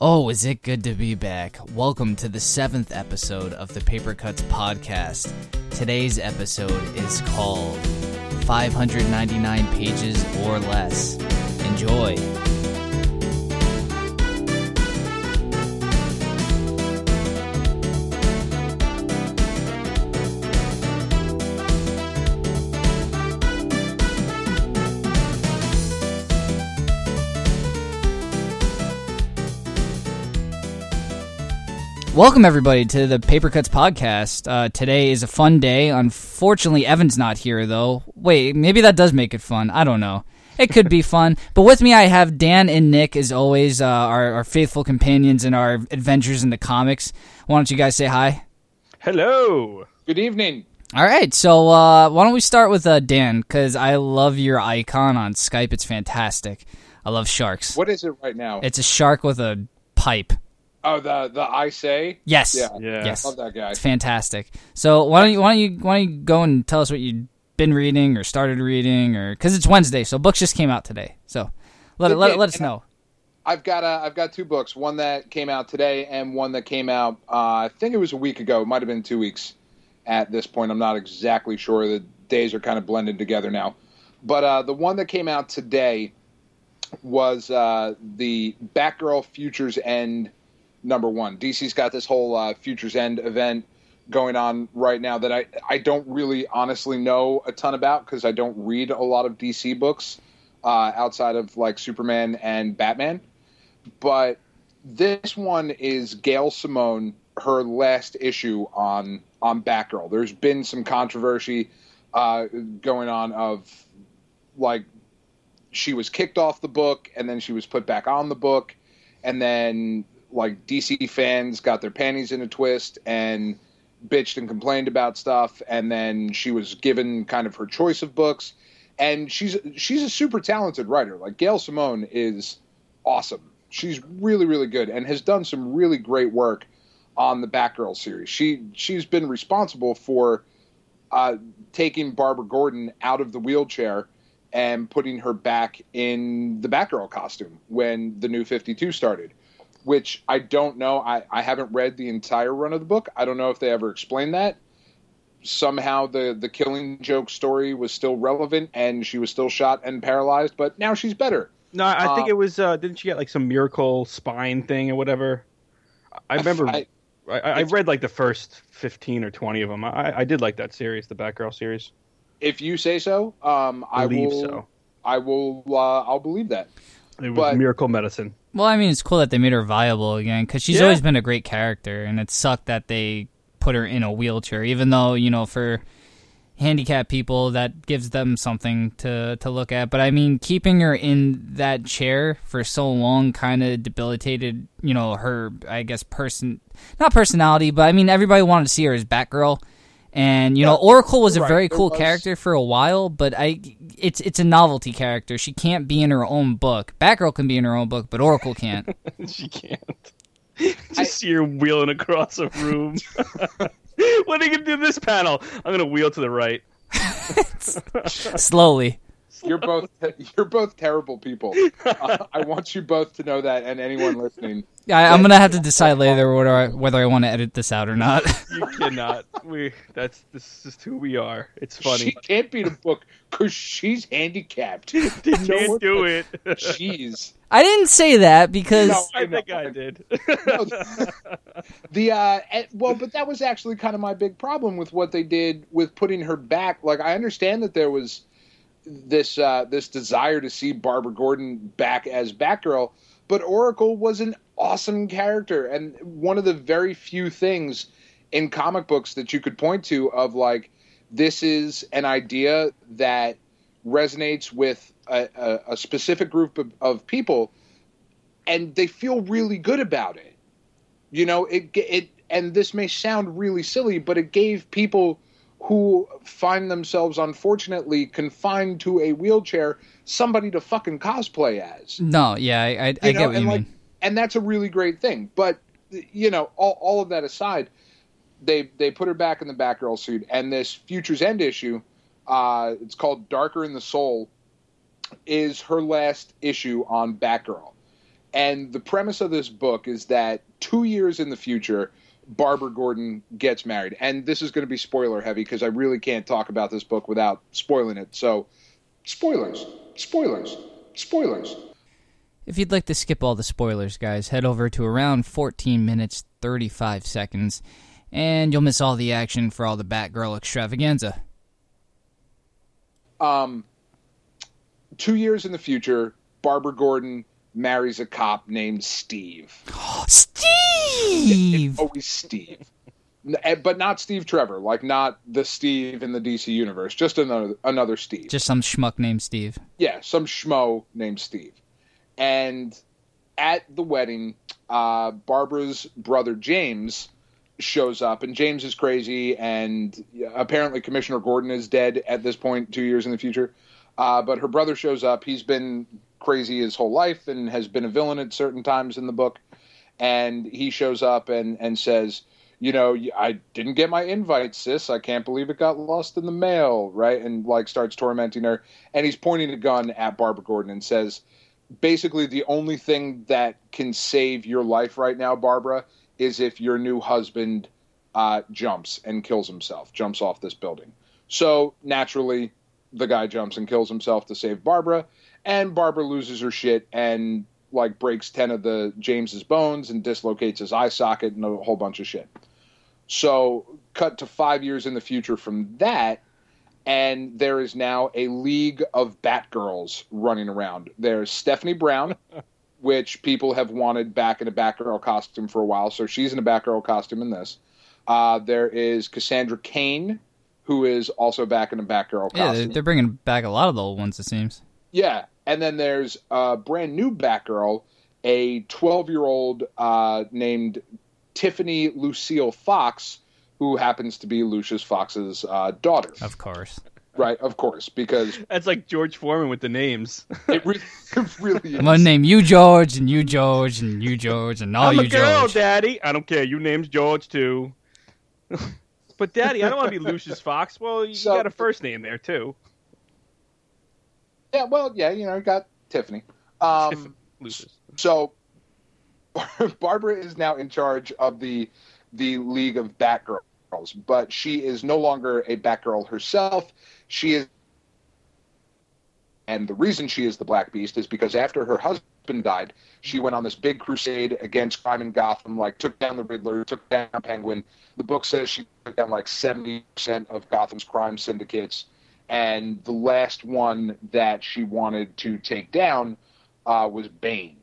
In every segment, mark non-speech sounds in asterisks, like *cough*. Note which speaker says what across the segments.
Speaker 1: Oh, is it good to be back? Welcome to the seventh episode of the Paper Cuts podcast. Today's episode is called 599 Pages or Less. Enjoy. Welcome, everybody, to the Paper Cuts podcast. Uh, today is a fun day. Unfortunately, Evan's not here, though. Wait, maybe that does make it fun. I don't know. It could be *laughs* fun. But with me, I have Dan and Nick, as always, uh, our, our faithful companions in our adventures in the comics. Why don't you guys say hi?
Speaker 2: Hello.
Speaker 3: Good evening.
Speaker 1: All right, so uh, why don't we start with uh, Dan? Because I love your icon on Skype. It's fantastic. I love sharks.
Speaker 3: What is it right now?
Speaker 1: It's a shark with a pipe.
Speaker 3: Oh, the the I say.
Speaker 1: Yes.
Speaker 3: Yeah.
Speaker 2: Yeah.
Speaker 1: Yes.
Speaker 3: Love that guy.
Speaker 1: It's fantastic. So why don't you why don't you why don't you go and tell us what you've been reading or started reading or because it's Wednesday, so books just came out today. So let
Speaker 3: They
Speaker 1: let,
Speaker 3: did,
Speaker 1: let us know.
Speaker 3: I've got uh, I've got two books. One that came out today, and one that came out. Uh, I think it was a week ago. It might have been two weeks. At this point, I'm not exactly sure. The days are kind of blended together now. But uh, the one that came out today was uh, the Batgirl Futures End number one. DC's got this whole uh, Futures End event going on right now that I I don't really honestly know a ton about because I don't read a lot of DC books uh, outside of like Superman and Batman. But this one is Gail Simone, her last issue on on Batgirl. There's been some controversy uh, going on of like she was kicked off the book and then she was put back on the book and then like DC fans got their panties in a twist and bitched and complained about stuff and then she was given kind of her choice of books. And she's she's a super talented writer. Like Gail Simone is awesome. She's really really good and has done some really great work on the Batgirl series. She she's been responsible for uh, taking Barbara Gordon out of the wheelchair and putting her back in the Batgirl costume when the new 52 started, which I don't know. I, I haven't read the entire run of the book. I don't know if they ever explained that. Somehow the, the killing joke story was still relevant and she was still shot and paralyzed, but now she's better.
Speaker 2: No, I think
Speaker 3: Uh,
Speaker 2: it was. Uh, didn't she get like some miracle spine thing or whatever? I remember. I,
Speaker 3: I-
Speaker 2: I, I read like the first fifteen or twenty of them. I, I did like that series, the Batgirl series.
Speaker 3: If you say so, um, I
Speaker 2: believe
Speaker 3: will.
Speaker 2: so.
Speaker 3: I will. Uh, I'll believe that.
Speaker 2: It was
Speaker 3: But-
Speaker 2: miracle medicine.
Speaker 1: Well, I mean, it's cool that they made her viable again because she's
Speaker 2: Yeah.
Speaker 1: always been a great character, and it sucked that they put her in a wheelchair. Even though you know, for handicapped people, that gives them something to to look at. But I mean, keeping her in that chair for so long kind of debilitated, you know, her I guess person, not personality, but I mean, everybody wanted to see her as Batgirl. And you know, Oracle was a
Speaker 3: right,
Speaker 1: very cool
Speaker 3: was-
Speaker 1: character for a while, but I, it's it's a novelty character. She can't be in her own book. Batgirl can be in her own book, but Oracle can't. *laughs*
Speaker 2: she can't. *laughs* Just see her wheeling across a room. *laughs* what are you gonna do this panel? I'm gonna wheel to the right.
Speaker 1: Slowly.
Speaker 3: You're both you're both terrible people. Uh, I want you both to know that, and anyone listening.
Speaker 1: I, I'm gonna have to decide later whether I, whether I want to edit this out or not. *laughs*
Speaker 2: You cannot. we. That's this is who we are. It's funny.
Speaker 3: She can't be the book because she's handicapped. *laughs*
Speaker 2: You can't do it.
Speaker 3: Jeez.
Speaker 1: I didn't say that because
Speaker 3: No.
Speaker 2: I think I did.
Speaker 3: No, *laughs* the uh, well, but that was actually kind of my big problem with what they did with putting her back. Like, I understand that there was this uh, this desire to see Barbara Gordon back as Batgirl, but Oracle was an awesome character and one of the very few things in comic books that you could point to of like this is an idea that resonates with a, a, a specific group of, of people and they feel really good about it. You know it it and this may sound really silly but it gave people who find themselves unfortunately confined to a wheelchair somebody to fucking cosplay as
Speaker 1: no, yeah, I, I, I get
Speaker 3: know,
Speaker 1: what
Speaker 3: and
Speaker 1: you
Speaker 3: like,
Speaker 1: mean.
Speaker 3: and that's a really great thing. But you know, all, all of that aside, they they put her back in the Batgirl suit, and this Futures End issue, uh, it's called Darker in the Soul, is her last issue on Batgirl, And the premise of this book is that two years in the future, Barbara Gordon gets married. And this is going to be spoiler heavy because I really can't talk about this book without spoiling it. So, spoilers, spoilers, spoilers.
Speaker 1: If you'd like to skip all the spoilers, guys, head over to around 14 minutes 35 seconds, and you'll miss all the action for all the Batgirl extravaganza.
Speaker 3: Um, two years in the future, Barbara Gordon marries a cop named Steve. *gasps*
Speaker 1: Steve!
Speaker 3: It's always Steve. Eh, but not Steve Trevor, like not the Steve in the DC universe, just another another Steve.
Speaker 1: Just some schmuck named Steve.
Speaker 3: Yeah, some schmo named Steve. And at the wedding, uh, Barbara's brother James shows up, and James is crazy, and apparently Commissioner Gordon is dead at this point, two years in the future. Uh, but her brother shows up. He's been crazy his whole life and has been a villain at certain times in the book. And he shows up and, and says, you know, I didn't get my invite, sis. I can't believe it got lost in the mail, right? And like starts tormenting her. And he's pointing a gun at Barbara Gordon and says, basically the only thing that can save your life right now, Barbara, is if your new husband uh, jumps and kills himself, jumps off this building. So naturally, the guy jumps and kills himself to save Barbara, and Barbara loses her shit and like breaks ten of the James's bones and dislocates his eye socket and a whole bunch of shit. So, cut to five years in the future from that, and there is now a league of Batgirls running around. There's Stephanie Brown, *laughs* which people have wanted back in a Batgirl costume for a while, so she's in a Batgirl costume in this. Uh, there is Cassandra Cain, who is also back in a Batgirl costume.
Speaker 1: they're, they're bringing back a lot of the old ones, it seems.
Speaker 3: Yeah, and then there's a brand new Batgirl, a 12 year old uh, named Tiffany Lucille Fox, who happens to be Lucius Fox's uh, daughter.
Speaker 1: Of course.
Speaker 3: Right, of course, because *laughs*
Speaker 2: That's like George Foreman with the names.
Speaker 3: it, *laughs* re- it really is.
Speaker 1: I'm gonna name you George, and you George, and you George, and all
Speaker 2: I'm
Speaker 1: you
Speaker 2: a girl,
Speaker 1: George.
Speaker 2: Daddy. I don't care. Your name's George too. *laughs* but Daddy, I don't want to be Lucius Fox. Well, you
Speaker 3: So-
Speaker 2: got a first name there too.
Speaker 3: Yeah, well, yeah, you know, you got Tiffany. Um, so *laughs* Barbara is now in charge of the the League of Batgirls, but she is no longer a Batgirl herself. She is, and the reason she is the Black Beast is because after her husband died, she went on this big crusade against crime in Gotham. Like took down the Riddler, took down Penguin. The book says she took down like seventy percent of Gotham's crime syndicates, and the last one that she wanted to take down uh, was Bane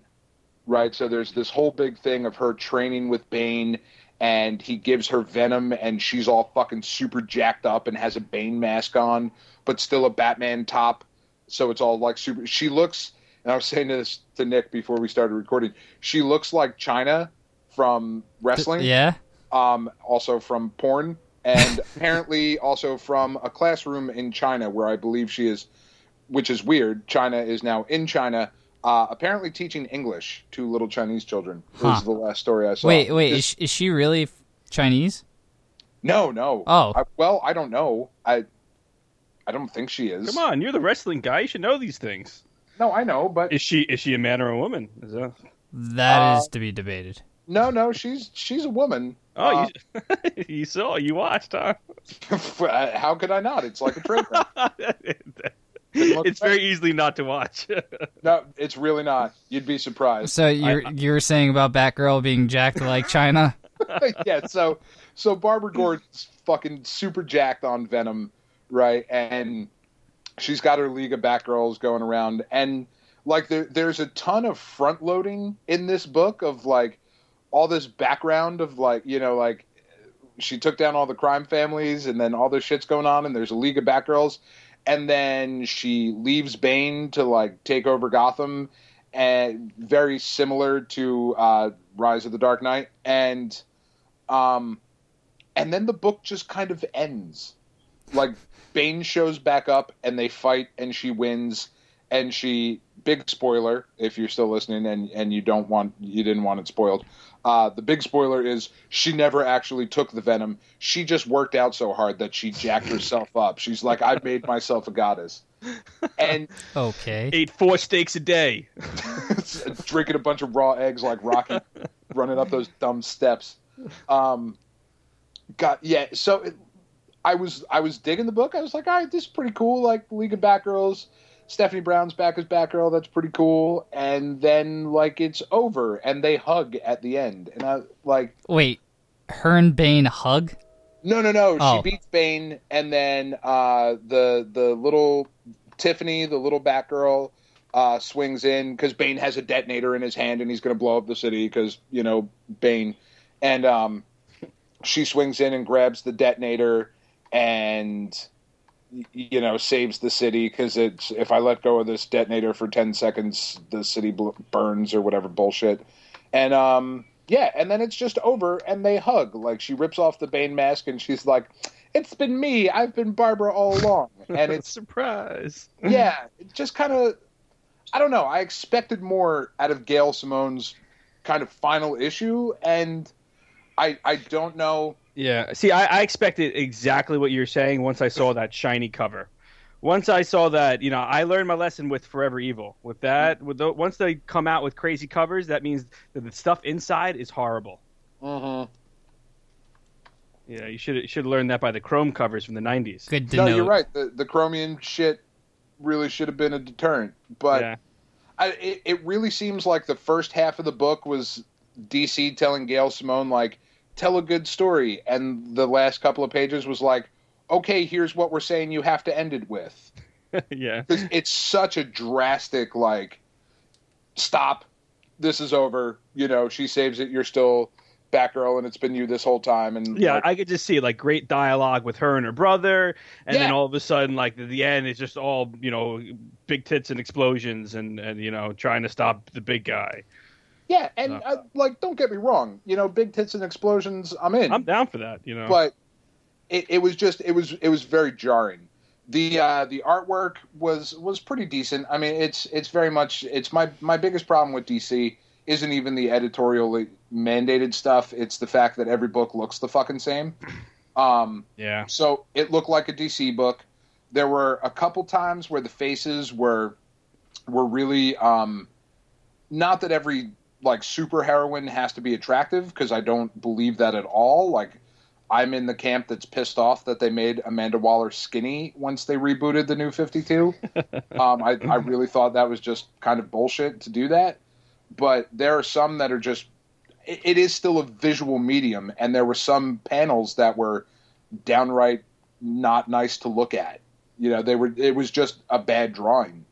Speaker 3: right? So there's this whole big thing of her training with Bane, and he gives her Venom, and she's all fucking super jacked up and has a Bane mask on, but still a Batman top. So it's all like super. She looks, and I was saying this to Nick before we started recording. She looks like Chyna from wrestling,
Speaker 1: Yeah.
Speaker 3: um, also from porn, and *laughs* apparently also from a classroom in China where I believe she is, which is weird. Chyna is now in China. Uh, apparently teaching English to little Chinese children.
Speaker 1: Huh.
Speaker 3: This is the last story I saw.
Speaker 1: Wait, wait.
Speaker 3: This-
Speaker 1: Is, she- is she really Chinese?
Speaker 3: no, no.
Speaker 1: Oh.
Speaker 3: I, well, I don't know. I, I don't think she is.
Speaker 2: Come on, you're the wrestling guy. You should know these things.
Speaker 3: No, I know, but
Speaker 2: Is she is she a man or a woman? Is that...
Speaker 1: That is
Speaker 3: Uh,
Speaker 1: to be debated.
Speaker 3: No, no. She's she's a woman.
Speaker 2: Oh,
Speaker 3: Uh,
Speaker 2: you, *laughs* you saw, you watched, huh? *laughs*
Speaker 3: how could I not? It's like a train *laughs* wreck.
Speaker 2: it's very easily not to watch.
Speaker 3: No, it's really not. You'd be surprised.
Speaker 1: So you're you were saying about Batgirl being jacked like Chyna?
Speaker 3: yeah, so so Barbara Gordon's fucking super jacked on Venom, right? And she's got her League of Batgirls going around, and like there, there's a ton of front loading in this book of like all this background of like you know like she took down all the crime families, and then all this shit's going on, and there's a League of Batgirls, and then she leaves Bane to like take over Gotham, and very similar to uh, Rise of the Dark Knight, and um, and then the book just kind of ends. Like Bane shows back up, and they fight, and she wins, and she big spoiler if you're still listening and and you don't want you didn't want it spoiled. Uh, the big spoiler is she never actually took the venom. She just worked out so hard that she jacked herself *laughs* up. She's like, I made myself a goddess. and
Speaker 1: Okay.
Speaker 2: Ate four steaks a day. *laughs*
Speaker 3: drinking a bunch of raw eggs like Rocky, running up those dumb steps. Um, got yeah. So it, I was I was digging the book. I was like, all right, this is pretty cool. Like League of Batgirls, Stephanie Brown's back as Batgirl. That's pretty cool. And then like it's over, and they hug at the end, and I like
Speaker 1: Wait, her and Bane hug?
Speaker 3: no no no.
Speaker 1: Oh.
Speaker 3: She beats Bane, and then uh, the the little Tiffany, the little Batgirl. Uh, swings in because Bane has a detonator in his hand and he's going to blow up the city because you know Bane, and um, she swings in and grabs the detonator and you know saves the city because it's if I let go of this detonator for ten seconds the city bl- burns or whatever bullshit, and um, yeah, and then it's just over and they hug like she rips off the Bane mask and she's like, "It's been me, I've been Barbara all along," *laughs* and it's
Speaker 2: surprise. *laughs*
Speaker 3: yeah, it just kind of, I don't know. I expected more out of Gail Simone's kind of final issue, and I I don't know.
Speaker 2: Yeah. See, I, I expected exactly what you're saying once I saw that shiny cover. Once I saw that, you know, I learned my lesson with Forever Evil. With that, with the, once they come out with crazy covers, that means that the stuff inside is horrible.
Speaker 3: Mm-hmm.
Speaker 2: Yeah, you should should learn that by the Chrome covers from the '90s.
Speaker 1: Good to
Speaker 3: No,
Speaker 1: know.
Speaker 3: you're right. The the Chromium shit really should have been a deterrent, but
Speaker 2: yeah.
Speaker 3: I, it, it really seems like the first half of the book was DC telling Gail Simone like tell a good story, and the last couple of pages was like, okay, here's what we're saying you have to end it with. *laughs*
Speaker 2: yeah.
Speaker 3: it's such a drastic like stop this is over you know she saves it you're still batgirl and it's been you this whole time and
Speaker 2: Yeah,
Speaker 3: like,
Speaker 2: I could just see like great dialogue with her and her brother, and then all of a sudden, like at the end, it's just all you know, big tits and explosions, and and you know, trying to stop the big guy.
Speaker 3: Yeah and
Speaker 2: Uh,
Speaker 3: uh, like don't get me wrong you know big tits and explosions i'm in.
Speaker 2: I'm down for that. You know,
Speaker 3: but it, it was just it was it was very jarring. The uh the artwork was was pretty decent. I mean it's it's very much it's my my biggest problem with dc isn't even the editorially mandated stuff. It's the fact that every book looks the fucking same. *clears throat* Um
Speaker 2: yeah,
Speaker 3: so it looked like a DC book. There were a couple times where the faces were were really um, not that every like super heroine has to be attractive because I don't believe that at all. Like I'm in the camp that's pissed off that they made Amanda Waller skinny once they rebooted the New Fifty Two. *laughs* um, I, I really thought that was just kind of bullshit to do that. But there are some that are just it, it is still a visual medium, and there were some panels that were downright not nice to look at. You know, they were. It was just a bad drawing.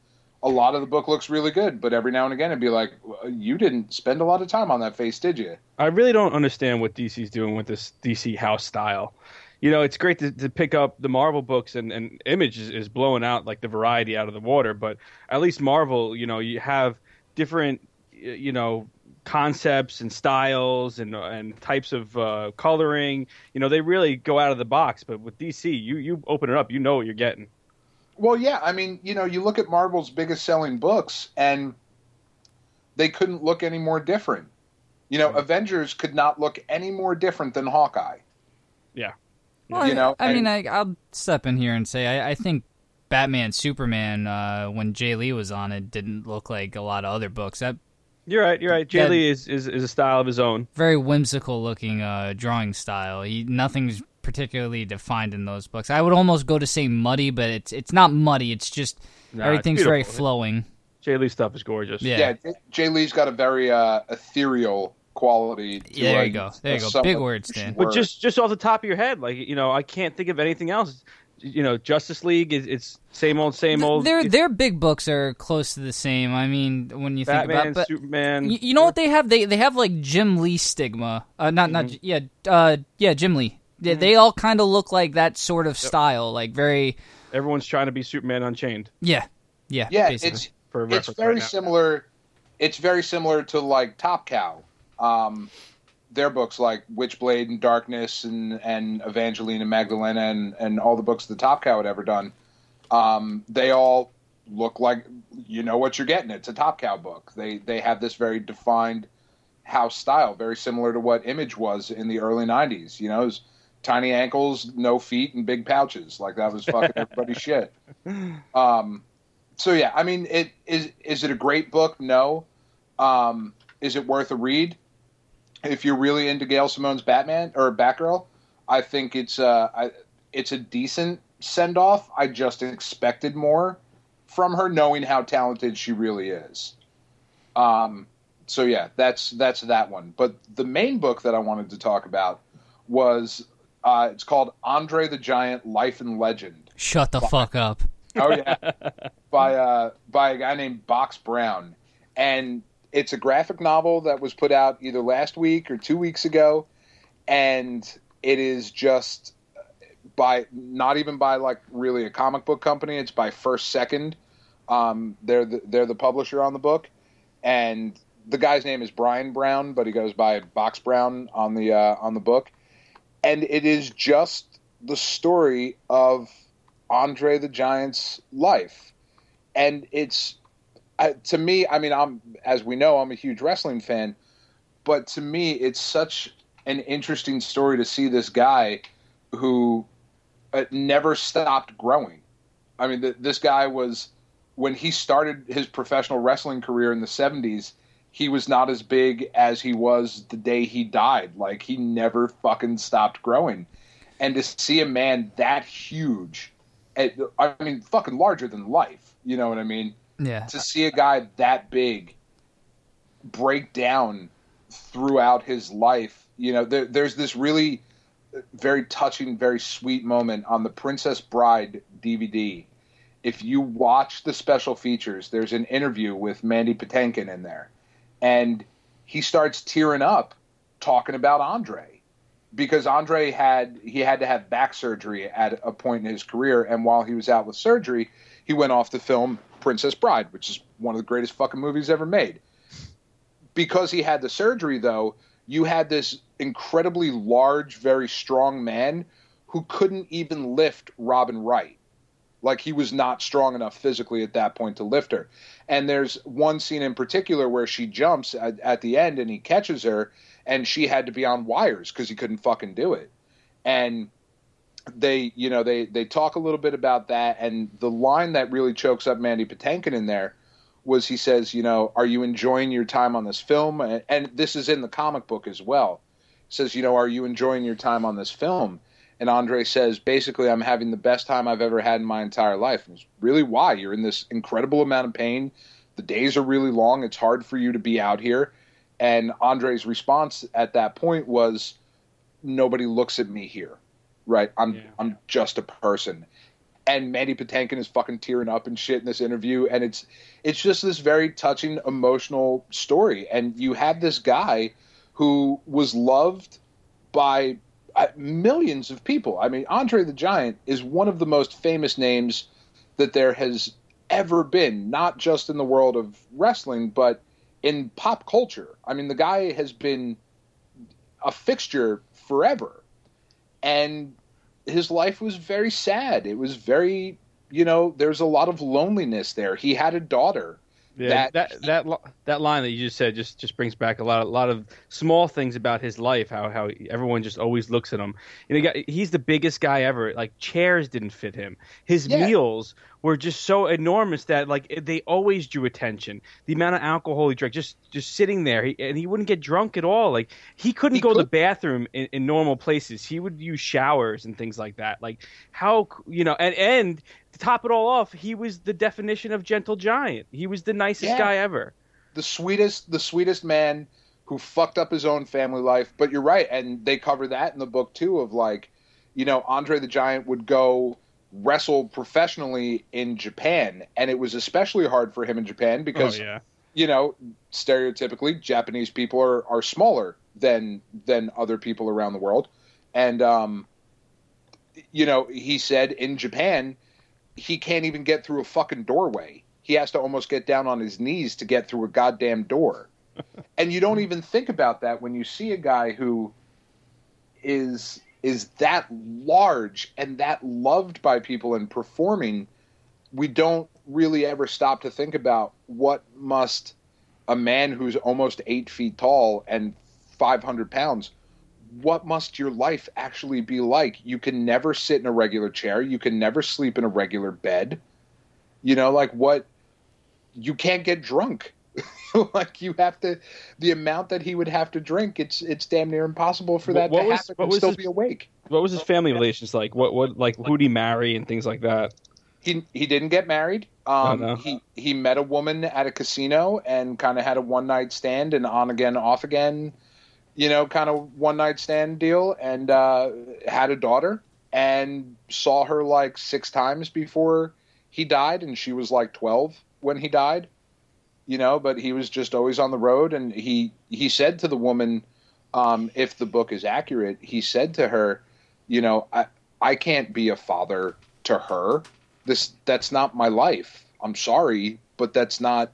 Speaker 3: A lot of the book looks really good, but every now and again it'd be like, "You didn't spend a lot of time on that face, did you?"
Speaker 2: I really don't understand what DC's doing with this DC house style. You know, it's great to, to pick up the Marvel books, and, and Image is, is blowing out like the variety out of the water. But at least Marvel, you know, you have different, you know, concepts and styles and and types of uh, coloring. You know, they really go out of the box. But with DC, you you open it up, you know what you're getting.
Speaker 3: Well, yeah. I mean, you know, you look at Marvel's biggest selling books, and they couldn't look any more different. You know, Avengers could not look any more different than Hawkeye.
Speaker 1: Well,
Speaker 3: you know,
Speaker 1: I, I mean, I, I'll step in here and say I, I think Batman Superman uh, when Jae Lee was on it didn't look like a lot of other books. That
Speaker 2: You're right. You're right. Jay
Speaker 1: Yeah.
Speaker 2: Lee is, is is a style of his own.
Speaker 1: very whimsical looking uh, drawing style. He nothing's particularly defined in those books. I would almost go to say muddy, but it's it's not muddy. It's just
Speaker 2: Nah,
Speaker 1: everything's
Speaker 2: it's
Speaker 1: very flowing.
Speaker 2: Jae Lee stuff is gorgeous.
Speaker 1: Yeah.
Speaker 3: Yeah, J- Jae Lee's got a very uh, ethereal quality. To,
Speaker 1: Yeah, there
Speaker 3: uh,
Speaker 1: you go. There you go. Big words, Dan.
Speaker 2: But just just off the top of your head, like you know, I can't think of anything else. You know, Justice League is it's same old, same old.
Speaker 1: Their their big books are close to the same. I mean, when you think about, but
Speaker 2: Superman.
Speaker 1: you, you know what they have? They they have like Jim Lee stigma. Uh, not not
Speaker 2: Mm-hmm.
Speaker 1: yeah uh yeah Jim Lee. They, they all kind of look like that sort of style, like very
Speaker 2: Everyone's trying to be Superman Unchained
Speaker 1: yeah yeah
Speaker 3: yeah,
Speaker 1: basically.
Speaker 3: it's
Speaker 2: for
Speaker 3: it's very
Speaker 2: right
Speaker 3: similar. It's very similar to like Top Cow. Um, their books like Witchblade and Darkness and and Evangeline and Magdalena and and all the books that Top Cow had ever done. Um, they all look like you know what you're getting. It's a Top Cow book. They they have this very defined house style, very similar to what Image was in the early '90s. You know, it was tiny ankles, no feet, and big pouches. Like that was fucking *laughs* everybody's shit. Um, so yeah, I mean, it is. Is it a great book? No. Um, is it worth a read? If you're really into Gail Simone's Batman or Batgirl, I think it's uh, I, it's a decent send off. I just expected more from her, knowing how talented she really is. Um, so yeah, that's that's that one. But the main book that I wanted to talk about was uh, it's called Andre the Giant: Life and Legend.
Speaker 1: Shut the fuck up.
Speaker 3: Oh yeah, *laughs* by uh, by a guy named Box Brown, and it's a graphic novel that was put out either last week or two weeks ago, and it is just by not even by like really a comic book company. It's by First Second. Um, they're the, they're the publisher on the book, and the guy's name is Brian Brown, but he goes by Box Brown on the uh, on the book, and it is just the story of Andre the Giant's life, and it's to me. I mean, I'm as we know, I'm a huge wrestling fan, but to me, it's such an interesting story to see this guy who uh, never stopped growing. I mean, th- this guy was when he started his professional wrestling career in the 70s, he was not as big as he was the day he died. Like he never fucking stopped growing. And to see a man that huge, I mean, fucking larger than life, you know what I mean?
Speaker 1: Yeah.
Speaker 3: To see a guy that big break down throughout his life, you know, there, there's this really very touching, very sweet moment on the Princess Bride DVD. If you watch the special features, there's an interview with Mandy Patinkin in there, and he starts tearing up talking about Andre because Andre had he had to have back surgery at a point in his career, and while he was out with surgery, he went off to film Princess Bride, which is one of the greatest fucking movies ever made. Because he had the surgery, though, you had this incredibly large, very strong man who couldn't even lift Robin Wright. Like he was not strong enough physically at that point to lift her. And there's one scene in particular where she jumps at, at the end and he catches her, and she had to be on wires because he couldn't fucking do it. And they, you know, they they talk a little bit about that, and the line that really chokes up Mandy Patinkin in there was he says, you know, are you enjoying your time on this film? And, and this is in the comic book as well. Says, you know, are you enjoying your time on this film? And Andre says, basically, I'm having the best time I've ever had in my entire life. And it's really, why? You're in this incredible amount of pain. The days are really long. It's hard for you to be out here. And Andre's response at that point was, nobody looks at me here, right? I'm yeah. I'm just a person and Mandy Patinkin is fucking tearing up and shit in this interview, and it's it's just this very touching, emotional story. And you have this guy who was loved by millions of people. I mean, Andre the Giant is one of the most famous names that there has ever been, not just in the world of wrestling, but in pop culture. I mean, the guy has been a fixture forever. And his life was very sad. It was very, you know, there's a lot of loneliness there. He had a daughter.
Speaker 2: Yeah, that that that, that line that you just said just just brings back a lot a lot of small things about his life. How how everyone just always looks at him. You know, he's the biggest guy ever. Like chairs didn't fit him. His yeah. meals were just so enormous that like they always drew attention. The amount of alcohol he drank, just just sitting there, he, and he wouldn't get drunk at all. Like he couldn't he go could. to the bathroom in, in, normal places. He would use showers and things like that. Like how you know, and and to top it all off, he was the definition of gentle giant. He was the nicest yeah. guy ever.
Speaker 3: The sweetest, the sweetest man who fucked up his own family life. But you're right, and they cover that in the book too. Of like, you know, Andre the Giant would go wrestle professionally in Japan, and it was especially hard for him in Japan because,
Speaker 2: oh, yeah.
Speaker 3: you know, stereotypically Japanese people are, are smaller than than other people around the world, and um, you know, he said in Japan he can't even get through a fucking doorway. He has to almost get down on his knees to get through a goddamn door. *laughs* and you don't even think about that when you see a guy who is is that large and that loved by people and performing, we don't really ever stop to think about what must a man who's almost eight feet tall and 500 pounds, what must your life actually be like? You can never sit in a regular chair. You can never sleep in a regular bed. You know, like what? You can't get drunk. *laughs* like you have to, the amount that he would have to drink, it's it's damn near impossible for that
Speaker 2: What
Speaker 3: to
Speaker 2: was-
Speaker 3: happen
Speaker 2: what was
Speaker 3: still
Speaker 2: his-
Speaker 3: be awake.
Speaker 2: What was his family relations like? What what like who did he marry and things like that?
Speaker 3: He he didn't get married. Um,
Speaker 2: Oh, no.
Speaker 3: He he met a woman at a casino and kind of had a one night stand and on again off again, you know, kind of one night stand deal, and uh, had a daughter and saw her like six times before he died, and she was like twelve when he died. You know, but he was just always on the road, and he he said to the woman, um, if the book is accurate, he said to her, you know, I I can't be a father to her this that's not my life. I'm sorry, but that's not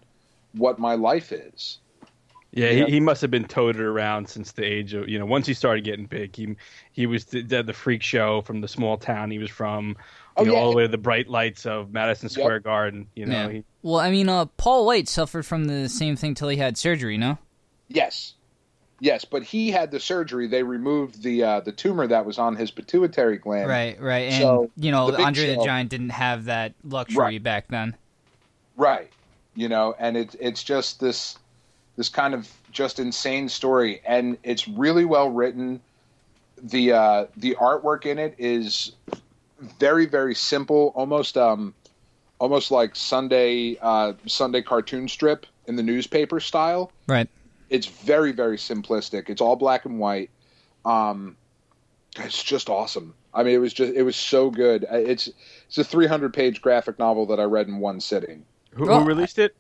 Speaker 3: what my life is.
Speaker 2: Yeah,
Speaker 3: Yeah.
Speaker 2: He, he must have been toted around since the age of you know. Once he started getting big, he he was the, the, the freak show from the small town he was from.
Speaker 3: Oh,
Speaker 2: You know,
Speaker 3: yeah.
Speaker 2: all the way to the bright lights of Madison Square Garden. You know,
Speaker 1: Yeah.
Speaker 2: he,
Speaker 1: Well, I mean, uh, Paul White suffered from the same thing till he had surgery. No.
Speaker 3: Yes, yes, but he had the surgery. They removed the uh, the tumor that was on his pituitary gland.
Speaker 1: Right, right, and
Speaker 3: So,
Speaker 1: you know,
Speaker 3: the Big
Speaker 1: Andre the Giant didn't have that luxury
Speaker 3: Right.
Speaker 1: back then.
Speaker 3: Right. You know, and it's it's just this this kind of just insane story, and it's really well written. The uh, the artwork in it is very very simple, almost um almost like Sunday uh, Sunday cartoon strip in the newspaper style.
Speaker 1: Right.
Speaker 3: It's very very simplistic. It's all black and white. Um, it's just awesome. I mean, it was just it was so good. Uh, It's it's a 300 page graphic novel that I read in one sitting.
Speaker 2: who,
Speaker 1: Well,
Speaker 2: who released it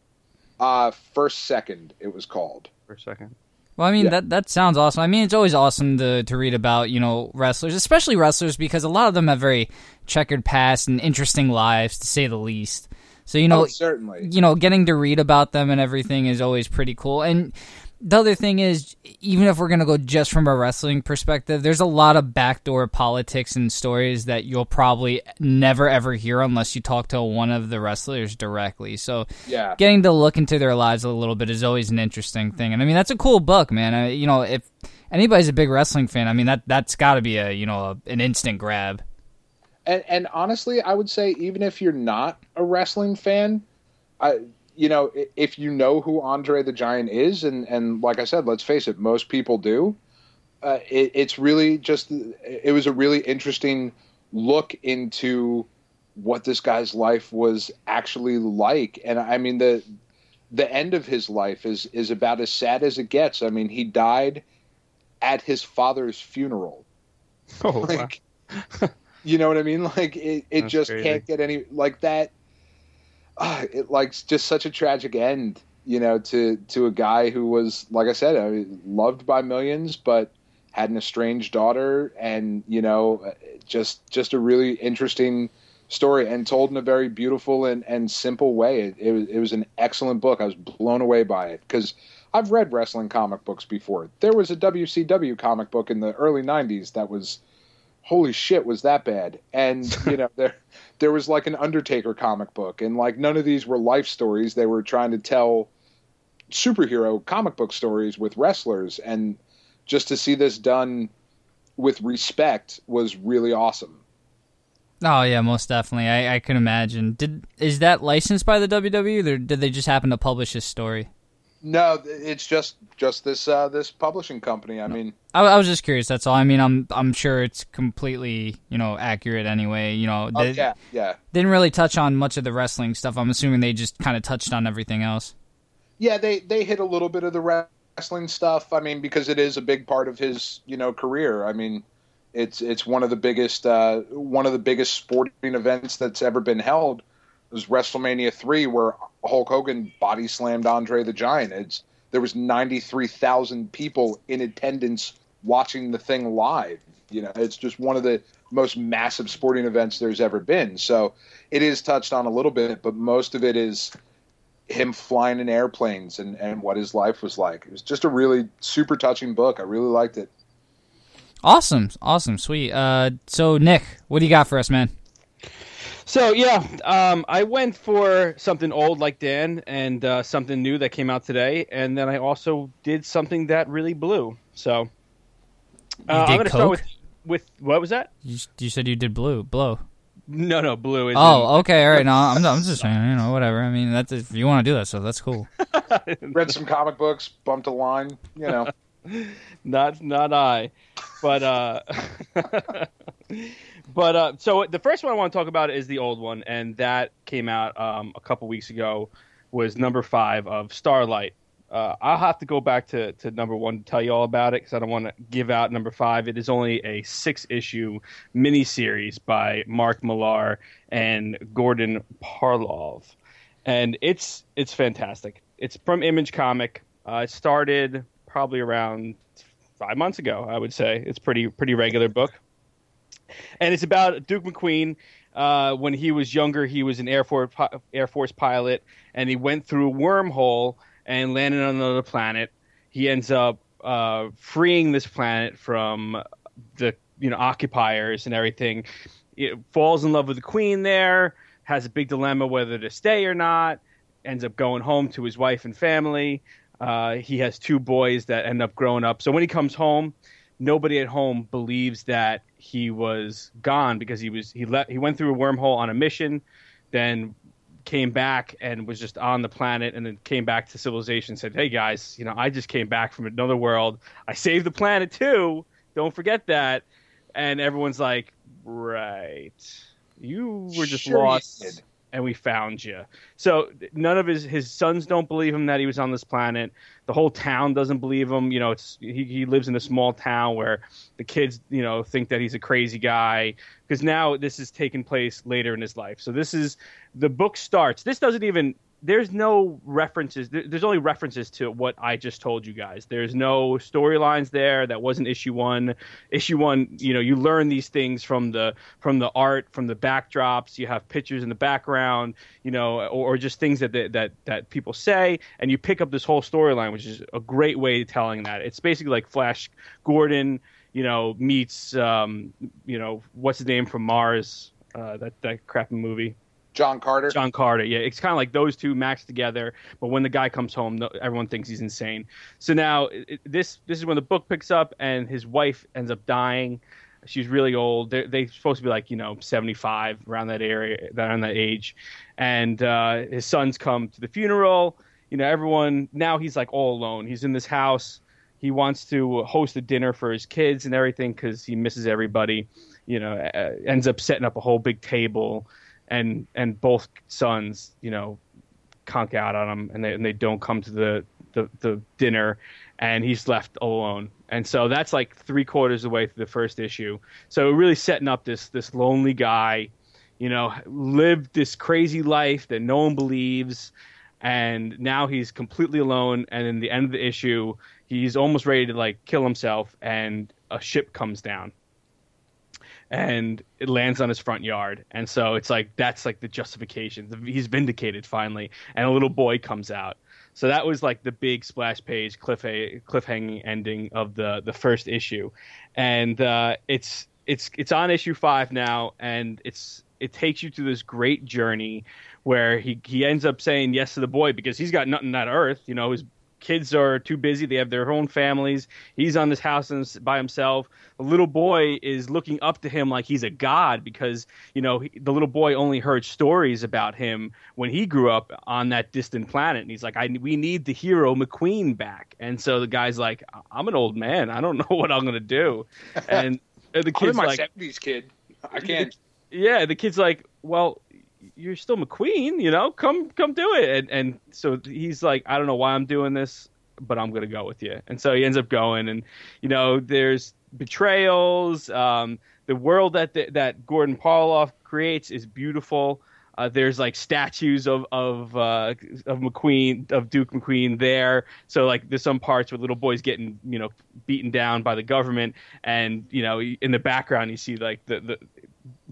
Speaker 3: Uh, first second, it was called.
Speaker 2: First second?
Speaker 1: Well, I mean
Speaker 3: Yeah.
Speaker 1: that that sounds awesome. I mean, it's always awesome to to read about you know wrestlers, especially wrestlers, because a lot of them have very checkered past and interesting lives, to say the least. So you know,
Speaker 3: oh, certainly.
Speaker 1: you know, getting to read about them and everything is always pretty cool. And the other thing is, even if we're gonna go just from a wrestling perspective, there's a lot of backdoor politics and stories that you'll probably never ever hear unless you talk to one of the wrestlers directly. So
Speaker 3: Yeah.
Speaker 1: getting to look into their lives a little bit is always an interesting thing. And I mean, that's a cool book, man. I, you know, if anybody's a big wrestling fan, I mean that that's got to be a you know a, an instant grab.
Speaker 3: And and honestly, I would say even if you're not a wrestling fan, I you know if you know who Andre the Giant is, and and like I said, let's face it, most people do. Uh, it, it's really just it was a really interesting look into what this guy's life was actually like, and I mean the the end of his life is is about as sad as it gets. I mean, he died at his father's funeral.
Speaker 2: Oh, wow.
Speaker 3: like you know what i mean like it, it
Speaker 2: That's
Speaker 3: just
Speaker 2: crazy.
Speaker 3: can't get any like that uh, it like just such a tragic end you know to to a guy who was like i said I mean, loved by millions but had an estranged daughter and you know just just a really interesting story and told in a very beautiful and, and simple way. It, it was it was an excellent book. I was blown away by it because i've read wrestling comic books before. There was a wcw comic book in the early 90s that was holy shit was that bad and *laughs* you know there there was like an undertaker comic book and like none of these were life stories they were trying to tell superhero comic book stories with wrestlers and just to see this done with respect was really awesome
Speaker 1: Oh yeah, most definitely. I, I can imagine. Did is that licensed by the WWE, or did they just happen to publish his story?
Speaker 3: No it's just just this uh this publishing company i mean
Speaker 1: I, I was just curious. That's all. I mean, I'm I'm sure it's completely you know accurate anyway. You know,
Speaker 3: oh,
Speaker 1: they
Speaker 3: yeah yeah
Speaker 1: didn't really touch on much of the wrestling stuff. I'm assuming they just kind of touched on everything else.
Speaker 3: yeah they they hit a little bit of the wrestling stuff i mean because it is a big part of his you know career i mean it's it's one of the biggest uh, one of the biggest sporting events that's ever been held it was WrestleMania three where Hulk Hogan body slammed Andre the Giant. It's there was ninety three thousand people in attendance watching the thing live. You know, it's just one of the most massive sporting events there's ever been. So it is touched on a little bit, but most of it is him flying in airplanes and, and what his life was like. It was just a really super touching book. I really liked it.
Speaker 1: Awesome, awesome, sweet. Uh, so Nick, what do you got for us, man?
Speaker 2: So yeah, um, I went for something old like Dan and uh, something new that came out today, and then I also did something that really blew. So
Speaker 1: You
Speaker 2: Uh, I'm gonna
Speaker 1: coke.
Speaker 2: start with, with what was that?
Speaker 1: you, you said you did blue, blow.
Speaker 2: No, no, blue is.
Speaker 1: Oh, okay, all right. No, I'm, I'm just *laughs* saying, you know, whatever. I mean, that's if you want to do that so that's cool. *laughs*
Speaker 3: Read some comic books, bumped a line. You know, *laughs*
Speaker 2: not not I, but uh, but uh, so the first one I want to talk about is the old one, and that came out um, a couple weeks ago. Was number five of Starlight. Uh, I'll have to go back to, to number one to tell you all about it because I don't want to give out number five. It is only a six issue miniseries by Mark Millar and Goran Parlov, and it's it's fantastic. It's from Image Comic. Uh, it started probably around five months ago. I would say it's pretty pretty regular book, and it's about Duke McQueen. Uh, when he was younger, he was an Air Force Air Force pilot, and he went through a wormhole and landed on another planet. He ends up uh, freeing this planet from the you know occupiers and everything. It falls in love with the queen there. Has a big dilemma whether to stay or not. Ends up going home to his wife and family. Uh, he has two boys that end up growing up. So when he comes home, nobody at home believes that he was gone because he was he let he went through a wormhole on a mission, then came back and was just on the planet and then came back to civilization and said, Hey guys, you know, I just came back from another world. I saved the planet too. Don't forget that. And everyone's like, Right. You were just
Speaker 3: Sure
Speaker 2: lost. And we found you. So none of his his sons don't believe him that he was on this planet. The whole town doesn't believe him. You know, it's he, he lives in a small town where the kids, you know, think that he's a crazy guy because now this is taking place later in his life. So this is the book starts. This doesn't even there's no references. There's only references to what I just told you guys. There's no storylines there. That wasn't issue one. Issue one, you know, you learn these things from the from the art, from the backdrops. You have pictures in the background, you know, or, or just things that that that people say, and you pick up this whole storyline, which is a great way of telling that. It's basically like Flash Gordon, you know, meets, um, you know, what's his name from Mars, uh, that that crappy movie.
Speaker 3: John Carter.
Speaker 2: John Carter. Yeah, it's kind of like those two maxed together. But when the guy comes home, everyone thinks he's insane. So now it, this this is when the book picks up, and his wife ends up dying. She's really old. They're, they're supposed to be like you know seventy five around that area, around that age, and uh, his sons come to the funeral. You know, everyone now he's like all alone. He's in this house. He wants to host a dinner for his kids and everything because he misses everybody. You know, uh, ends up setting up a whole big table and and both sons, you know, conk out on him, and they and they don't come to the the, the dinner, and he's left alone. And so that's like three quarters of the way through the first issue. So really setting up this this lonely guy, you know, lived this crazy life that no one believes, and now he's completely alone. And in the end of the issue, he's almost ready to like kill himself, and a ship comes down and it lands on his front yard. And so it's like that's like the justification. He's vindicated finally, and a little boy comes out. So that was like the big splash page cliff cliffhanging ending of the the first issue, and uh, it's it's it's on issue five now, and it's it takes you to this great journey where he he ends up saying yes to the boy because he's got nothing on earth. You know, his kids are too busy; they have their own families. He's on this house by himself. The little boy is looking up to him like he's a god because you know he, the little boy only heard stories about him when he grew up on that distant planet, and he's like, "I we need the hero McQueen back." And so the guy's like, "I'm an old man. I don't *laughs* know what I'm gonna do," *laughs* and. the
Speaker 3: I'm in my
Speaker 2: like,
Speaker 3: seventies, kid. I can't. *laughs*
Speaker 2: yeah, the kid's like, well, you're still McQueen, you know, come come do it. And and so he's like, I don't know why I'm doing this, but I'm gonna go with you. And so he ends up going, and you know, there's betrayals. Um, the world that that Goran Parlov creates is beautiful. Uh, there's like statues of of uh, of McQueen of Duke McQueen there. So like there's some parts where little boys getting you know beaten down by the government, and you know in the background you see like the, the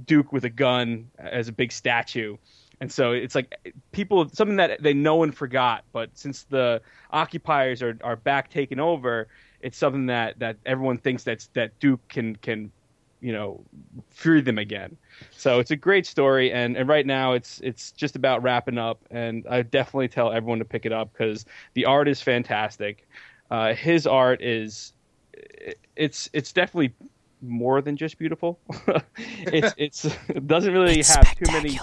Speaker 2: Duke with a gun as a big statue. And so it's like people something that they know and forgot, but since the occupiers are, are back taking over, it's something that, that everyone thinks that's that Duke can can you know free them again. So it's a great story, and, and right now it's it's just about wrapping up, and I definitely tell everyone to pick it up because the art is fantastic. Uh, his art is it's it's definitely more than just beautiful. *laughs* it's *laughs* it's it doesn't really it's have too many.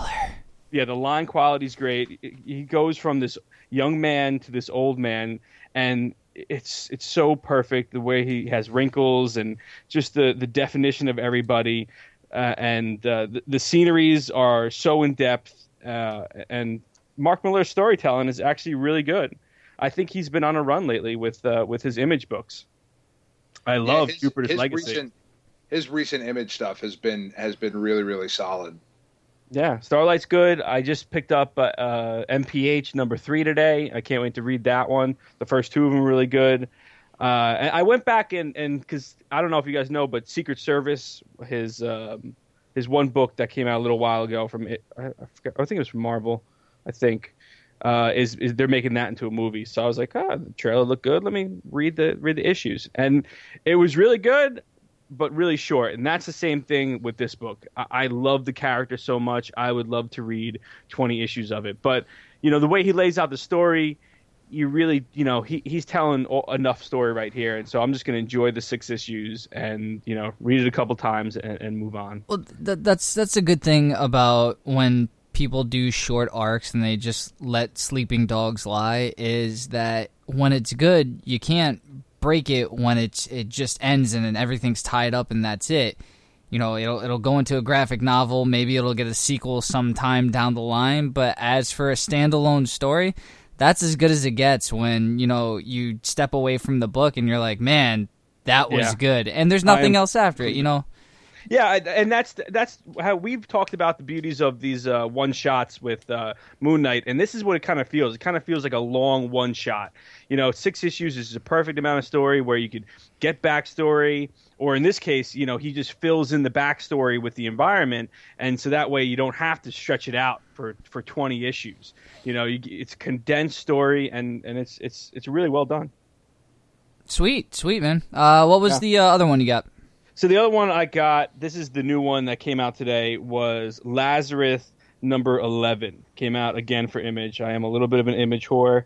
Speaker 2: Yeah, the line quality is great. He goes from this young man to this old man, and it's it's so perfect the way he has wrinkles and just the the definition of everybody, uh, and uh, the, the sceneries are so in depth, uh, and Mark Millar's storytelling is actually really good. I think he's been on a run lately with uh, with his image books. I love yeah, his, Jupiter's his Legacy.
Speaker 3: Recent, his recent image stuff has been has been really really solid.
Speaker 2: Yeah, Starlight's good. I just picked up uh, uh, MPH number three today. I can't wait to read that one. The first two of them really good. Uh, and I went back and and because I don't know if you guys know, but Secret Service, his um, his one book that came out a little while ago from it, I, I, forget, I think it was from Marvel, I think. Uh, is, is they're making that into a movie? So I was like, ah, the trailer looked good. Let me read the read the issues, and it was really good but really short. And that's the same thing with this book. I-, I love the character so much. I would love to read 20 issues of it. But, you know, the way he lays out the story, you really, you know, he, he's telling enough story right here. And so I'm just going to enjoy the six issues and, you know, read it a couple times and, and move on.
Speaker 1: Well, th- that's, that's a good thing about when people do short arcs and they just let sleeping dogs lie is that when it's good, you can't break it when it's it just ends and then everything's tied up and that's it. You know, it'll it'll go into a graphic novel, maybe it'll get a sequel sometime down the line, but as for a standalone story, that's as good as it gets when, you know, you step away from the book and you're like, "Man, that was yeah. good." And there's nothing else after it, you know.
Speaker 2: Yeah, and that's that's how we've talked about the beauties of these uh, one shots with uh, Moon Knight, and this is what it kind of feels. It kind of feels like a long one shot. You know, six issues is a perfect amount of story where you could get backstory, or in this case, you know, he just fills in the backstory with the environment, and so that way you don't have to stretch it out for for twenty issues. You know, you, it's condensed story, and and it's it's it's really well done.
Speaker 1: Sweet, sweet man. Uh, what was yeah. the uh, other one you got?
Speaker 2: So the other one I got, this is the new one that came out today, was Lazarus number 11. Came out again for Image. I am a little bit of an Image whore.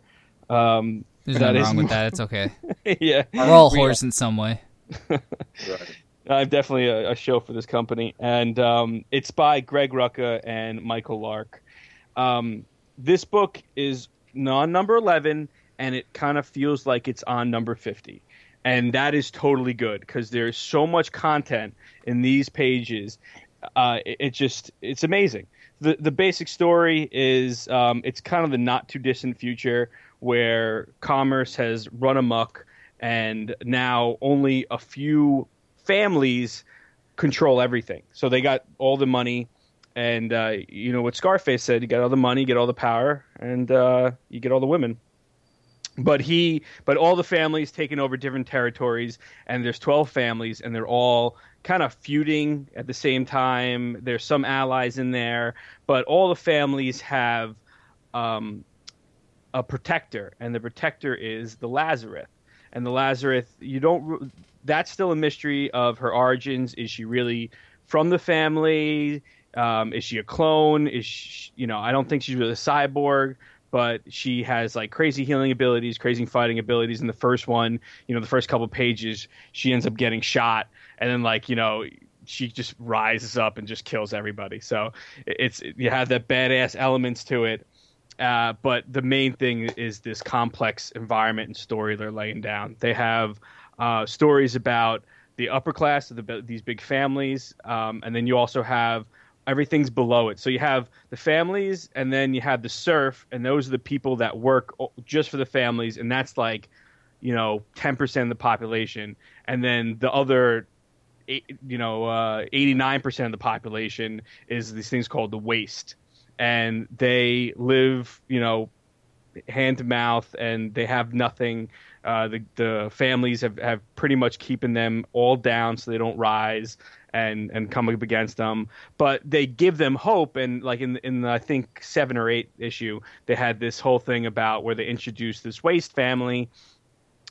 Speaker 2: Um,
Speaker 1: There's nothing wrong with *laughs* that. It's okay. *laughs*
Speaker 2: yeah.
Speaker 1: We're all whores in some way.
Speaker 2: right. *laughs* I'm definitely a, a, show for this company. And um, it's by Greg Rucka and Michael Lark. Um, this book is non number 11, and it kind of feels like it's on number 50 and that is totally good because there's so much content in these pages. Uh, it, it, just it's amazing. The the basic story is um, it's kind of the not too distant future where commerce has run amok, and now only a few families control everything. So they got all the money. And uh, you know what Scarface said: you get all the money, you get all the power, and uh, you get all the women but he but all the families taking over different territories and there's 12 families and they're all kind of feuding at the same time. There's some allies in there but all the families have um, a protector and the protector is the lazarus. And the lazarus you don't that's still a mystery of her origins. Is she really from the family? Um, is she a clone? Is she, you know i don't think she's really a cyborg but she has like crazy healing abilities, crazy fighting abilities. In the first one, you know, the first couple pages, she ends up getting shot, and then like you know, she just rises up and just kills everybody. So it's you have that badass elements to it, uh, but the main thing is this complex environment and story they're laying down. They have uh, stories about the upper class of the, these big families, um, and then you also have everything's below it. So you have the families, and then you have the serf, and those are the people that work just for the families, and that's like, you know, ten percent of the population, and then the other, you know, uh, eighty nine percent of the population is these things called the waste, and they live, you know, hand to mouth, and they have nothing. Uh, the the families have, have pretty much keeping them all down so they don't rise and and come up against them. But they give them hope, and like in in the, I think seven or eight issue, they had this whole thing about where they introduced this waste family,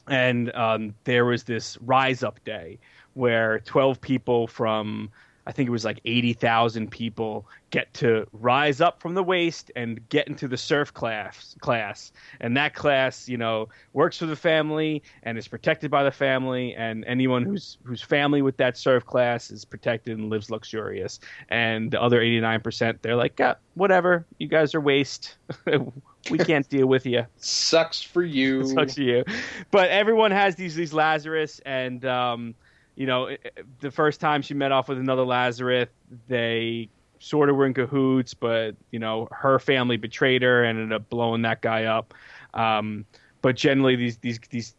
Speaker 2: and um, there was this rise up day where twelve people from I think it was like 80,000 people get to rise up from the waste and get into the serf class class. And that class, you know, works for the family and is protected by the family and anyone who's whose family with that serf class is protected and lives luxurious. And the other 89%, they're like, yeah, whatever, you guys are waste. *laughs* we can't deal with you.
Speaker 3: Sucks for you. *laughs*
Speaker 2: Sucks for you. But everyone has these these Lazarus and um you know, the first time she met off with another Lazarus, they sort of were in cahoots, but you know, her family betrayed her and ended up blowing that guy up. Um, but generally, these these these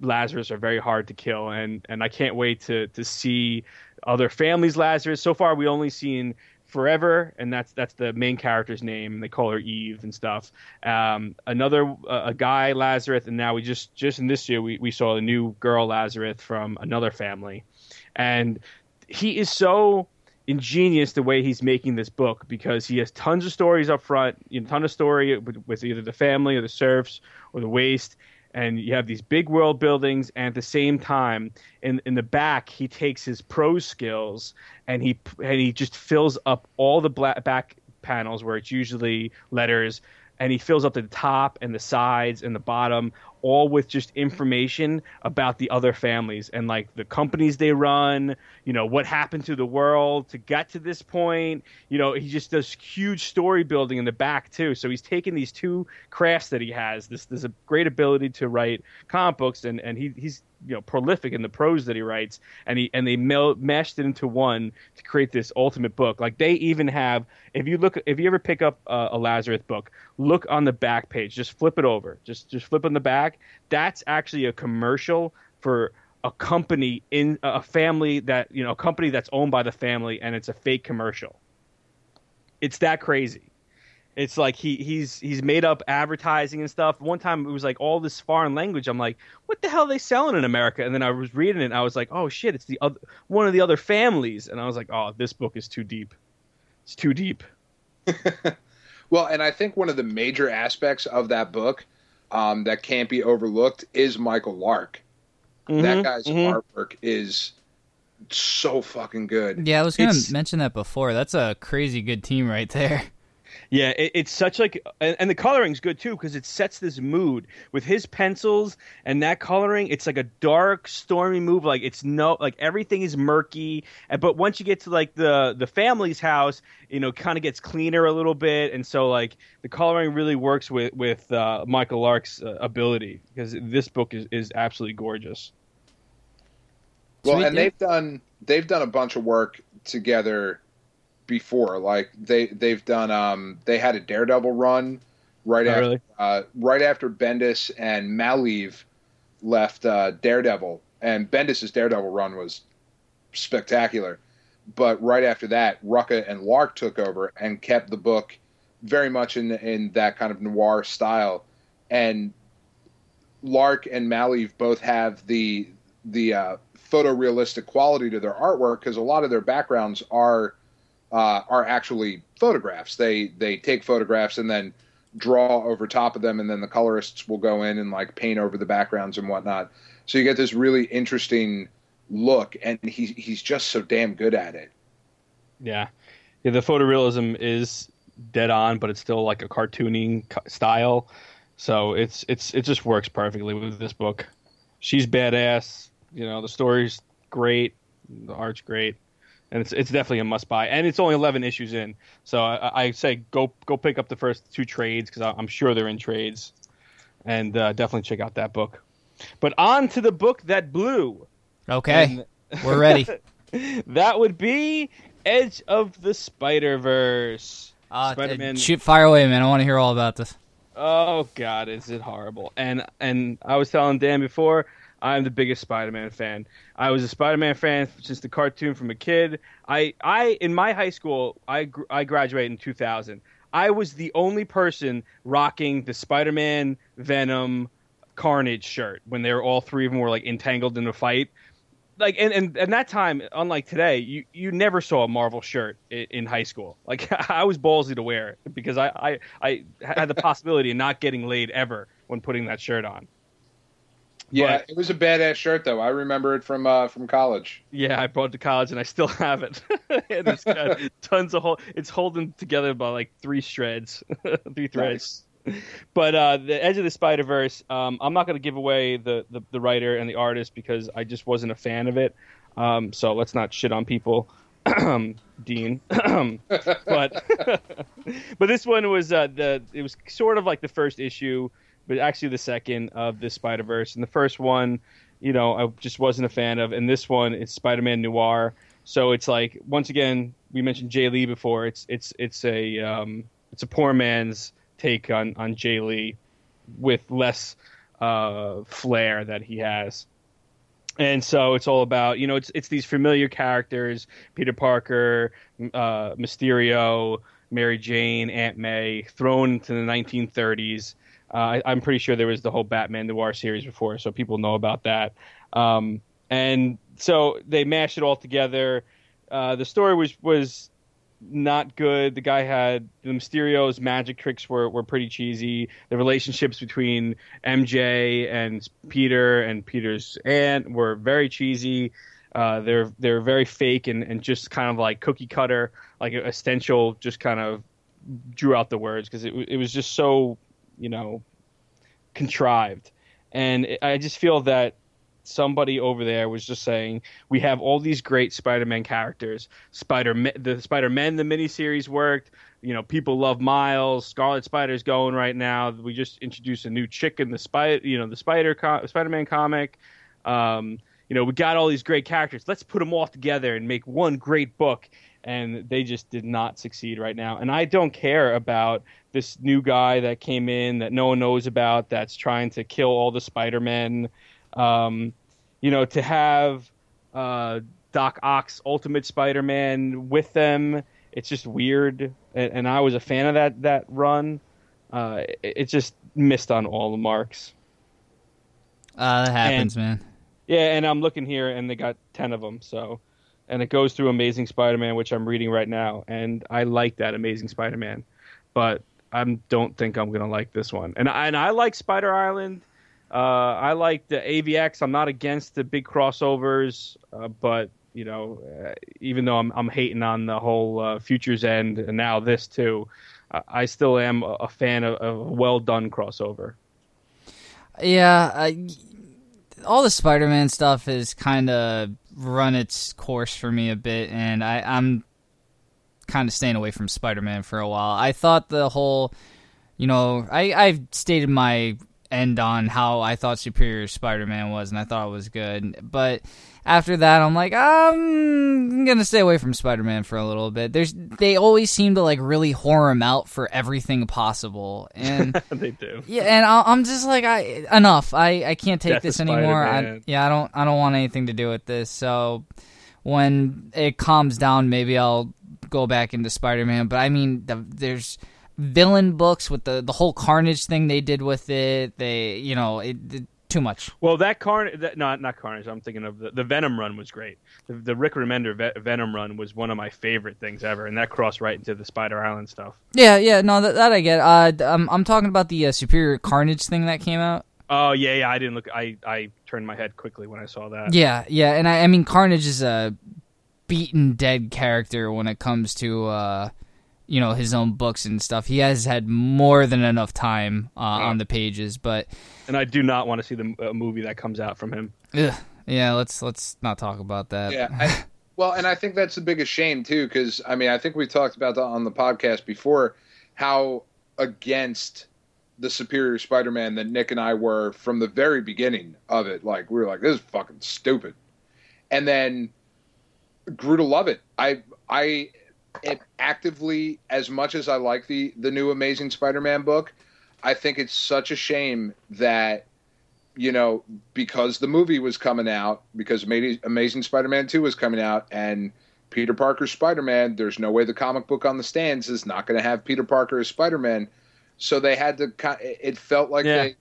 Speaker 2: Lazarus are very hard to kill, and and I can't wait to to see other families Lazarus. So far, we only seen Forever, and that's that's the main character's name. They call her Eve and stuff. Um, another uh, a guy Lazarus, and now we just just in this year we, we saw a new girl Lazarus from another family, and he is so ingenious the way he's making this book because he has tons of stories up front, a ton of story with, with either the family or the serfs or the waste, and you have these big world buildings and at the same time in in the back he takes his prose skills and he and he just fills up all the black back panels where it's usually letters and he fills up the top and the sides and the bottom all with just information about the other families and like the companies they run, you know, what happened to the world to get to this point. You know, he just does huge story building in the back too. So he's taken these two crafts that he has, this this a great ability to write comic books and and he he's you know prolific in the prose that he writes and he and they mel- meshed it into one to create this ultimate book. Like they even have if you look if you ever pick up a, a lazarus book look on the back page. Just flip it over. Just just flip on the back. That's actually a commercial for a company in a family that you know a company that's owned by the family and it's a fake commercial. It's that crazy it's like he he's he's made up advertising and stuff. One time it was like all this foreign language. I'm like, what the hell are they selling in America? And then I was reading it and I was like, oh shit, it's the other one of the other families. And I was like, oh, this book is too deep. It's too deep. *laughs*
Speaker 3: well, and I think one of the major aspects of that book um, that can't be overlooked is Michael Lark. Mm-hmm, that guy's mm-hmm. artwork is so fucking good.
Speaker 1: Yeah, I was gonna mention that before. That's a crazy good team right there. *laughs*
Speaker 2: Yeah, it, it's such like, and, and the coloring's good too because it sets this mood with his pencils and that coloring. It's like a dark, stormy mood. Like it's no, like everything is murky. But once you get to like the the family's house, you know, kind of gets cleaner a little bit, and so like the coloring really works with with uh, Michael Lark's uh, ability because this book is is absolutely gorgeous.
Speaker 3: Well, Sweet, and yeah. they've done they've done a bunch of work together before. Like they they've done um they had a Daredevil run right oh, after really? uh, right after Bendis and Maleev left uh, Daredevil, and Bendis's Daredevil run was spectacular. But right after that, Rucka and Lark took over and kept the book very much in in that kind of noir style. And Lark and Maleev both have the the uh, photorealistic quality to their artwork because a lot of their backgrounds are uh, are actually photographs. They they take photographs and then draw over top of them, and then the colorists will go in and like paint over the backgrounds and whatnot. So you get this really interesting look, and he he's just so damn good at it.
Speaker 2: Yeah, yeah. The photorealism is dead on, but it's still like a cartooning style. So it's it's it just works perfectly with this book. She's badass. You know, the story's great, the art's great and it's it's definitely a must buy. And it's only eleven issues in, so I, I say go go pick up the first two trades because I'm sure they're in trades, and uh, definitely check out that book. But on to the book that blew.
Speaker 1: Okay, and *laughs* we're ready. *laughs*
Speaker 2: that would be Edge of the Spider Verse.
Speaker 1: Uh, Spider-Man. Shoot, fire away, man! I want to hear all about this.
Speaker 2: Oh God, is it horrible? And and I was telling Dan before I'm the biggest Spider-Man fan. I was a Spider-Man fan since the cartoon from a kid. I, I in my high school, I, I graduated in 2000. I was the only person rocking the Spider-Man, Venom, Carnage shirt when they were all three of them were like entangled in a fight. Like and, and, and that time, unlike today, you, you never saw a Marvel shirt in, in high school. Like *laughs* I was ballsy to wear it because I, I, I had the possibility of not getting laid ever when putting that shirt on.
Speaker 3: Yeah,
Speaker 2: But-
Speaker 3: it was a badass shirt though. I remember it from uh, from college.
Speaker 2: Yeah, I brought it to college and I still *laughs* have it. *laughs* and it's got tons of hole. It's holding together by like three shreds, *laughs* three threads. But uh, the Edge of the Spider Verse, um, I'm not going to give away the, the the writer and the artist because I just wasn't a fan of it. Um, so let's not shit on people, *clears throat* Dean. *clears throat* but but this one was uh, the it was sort of like the first issue, but actually the second of the Spider Verse. And the first one, you know, I just wasn't a fan of. And this one, it's Spider Man Noir. So it's like once again, we mentioned Jae Lee before. It's it's it's a um, it's a poor man's take on on Jae Lee with less uh, flair that he has. And so it's all about you know it's it's these familiar characters Peter Parker, uh, Mysterio, Mary Jane, Aunt May thrown into the 1930s. Uh, I, I'm pretty sure there was the whole Batman Noir series before, so people know about that. Um, and so they mashed it all together. Uh, the story was was not good. The guy had the Mysterio's magic tricks were, were pretty cheesy. The relationships between MJ and Peter and Peter's aunt were very cheesy. Uh, they're they're very fake and, and just kind of like cookie cutter, like essential. Just kind of drew out the words because it it was just so you know contrived, and I just feel that somebody over there was just saying we have all these great Spider-Man characters. Spider the Spider-Man the miniseries worked. You know, people love Miles. Scarlet Spider's going right now. We just introduced a new chick in the spider, you know, the Spider Spider-Man comic. Um, you know, we got all these great characters. Let's put them all together and make one great book. And they just did not succeed right now. And I don't care about this new guy that came in that no one knows about that's trying to kill all the Spider-Men. Um, you know, to have uh, Doc Ock's Ultimate Spider-Man with them, it's just weird. And, and I was a fan of that that run. Uh, it, it just missed on all the marks.
Speaker 1: Uh, that happens, man.
Speaker 2: Yeah, and I'm looking here, and they got ten of them. So, and it goes through Amazing Spider-Man, which I'm reading right now, and I like that Amazing Spider-Man, but I don't think I'm gonna like this one. And I, and I like Spider Island. Uh, I like the AVX. I'm not against the big crossovers, uh, but you know, uh, even though I'm I'm hating on the whole uh, Futures End and now this too, I, still am a, a fan of, of a well done crossover.
Speaker 1: Yeah, I, all the Spider-Man stuff is kind of run its course for me a bit, and I, I'm kind of staying away from Spider-Man for a while. I thought the whole, you know, I I've stated my end on how I thought Superior Spider-Man was, and I thought it was good, but after that, I'm like, um, I'm gonna stay away from Spider-Man for a little bit. There's they always seem to like really whore him out for everything possible, and *laughs*
Speaker 2: they do.
Speaker 1: yeah, and I- I'm just like, I enough. I, I can't take
Speaker 2: Death
Speaker 1: this anymore. I, yeah, I don't I don't want anything to do with this. So when it calms down, maybe I'll go back into Spider-Man. But I mean, the, there's villain books with the the whole Carnage thing they did with it. They, you know, it, it too much.
Speaker 2: Well, that Carnage, that, no, not Carnage. I'm thinking of the, the Venom run was great. The, the Rick Remender Ve- Venom run was one of my favorite things ever, and that crossed right into the Spider Island stuff.
Speaker 1: Yeah, yeah, no, that, that I get. Uh, I'm I'm talking about the uh, Superior Carnage thing that came out.
Speaker 2: Oh yeah, yeah. I didn't look. I I turned my head quickly when I saw that.
Speaker 1: Yeah, yeah, and I, I mean Carnage is a beaten dead character when it comes to uh, you know his own books and stuff. He has had more than enough time uh, on the pages, but
Speaker 2: And I do not want to see the uh, movie that comes out from him.
Speaker 1: ugh, yeah, let's let's not talk about that.
Speaker 3: Yeah. I, *laughs* well, and I think that's the biggest shame too, because I mean, I think we talked about that on the podcast before, how against the Superior Spider-Man that Nick and I were from the very beginning of it. Like we were like, this is fucking stupid, and then grew to love it. I I am actively as much as I like the the new Amazing Spider-Man book. I think it's such a shame that you know, because the movie was coming out, because Ama- Amazing Spider-Man 2 was coming out, and Peter Parker's Spider-Man, there's no way the comic book on the stands is not going to have Peter Parker as Spider-Man. So they had to. It felt like
Speaker 2: Yeah.
Speaker 3: they.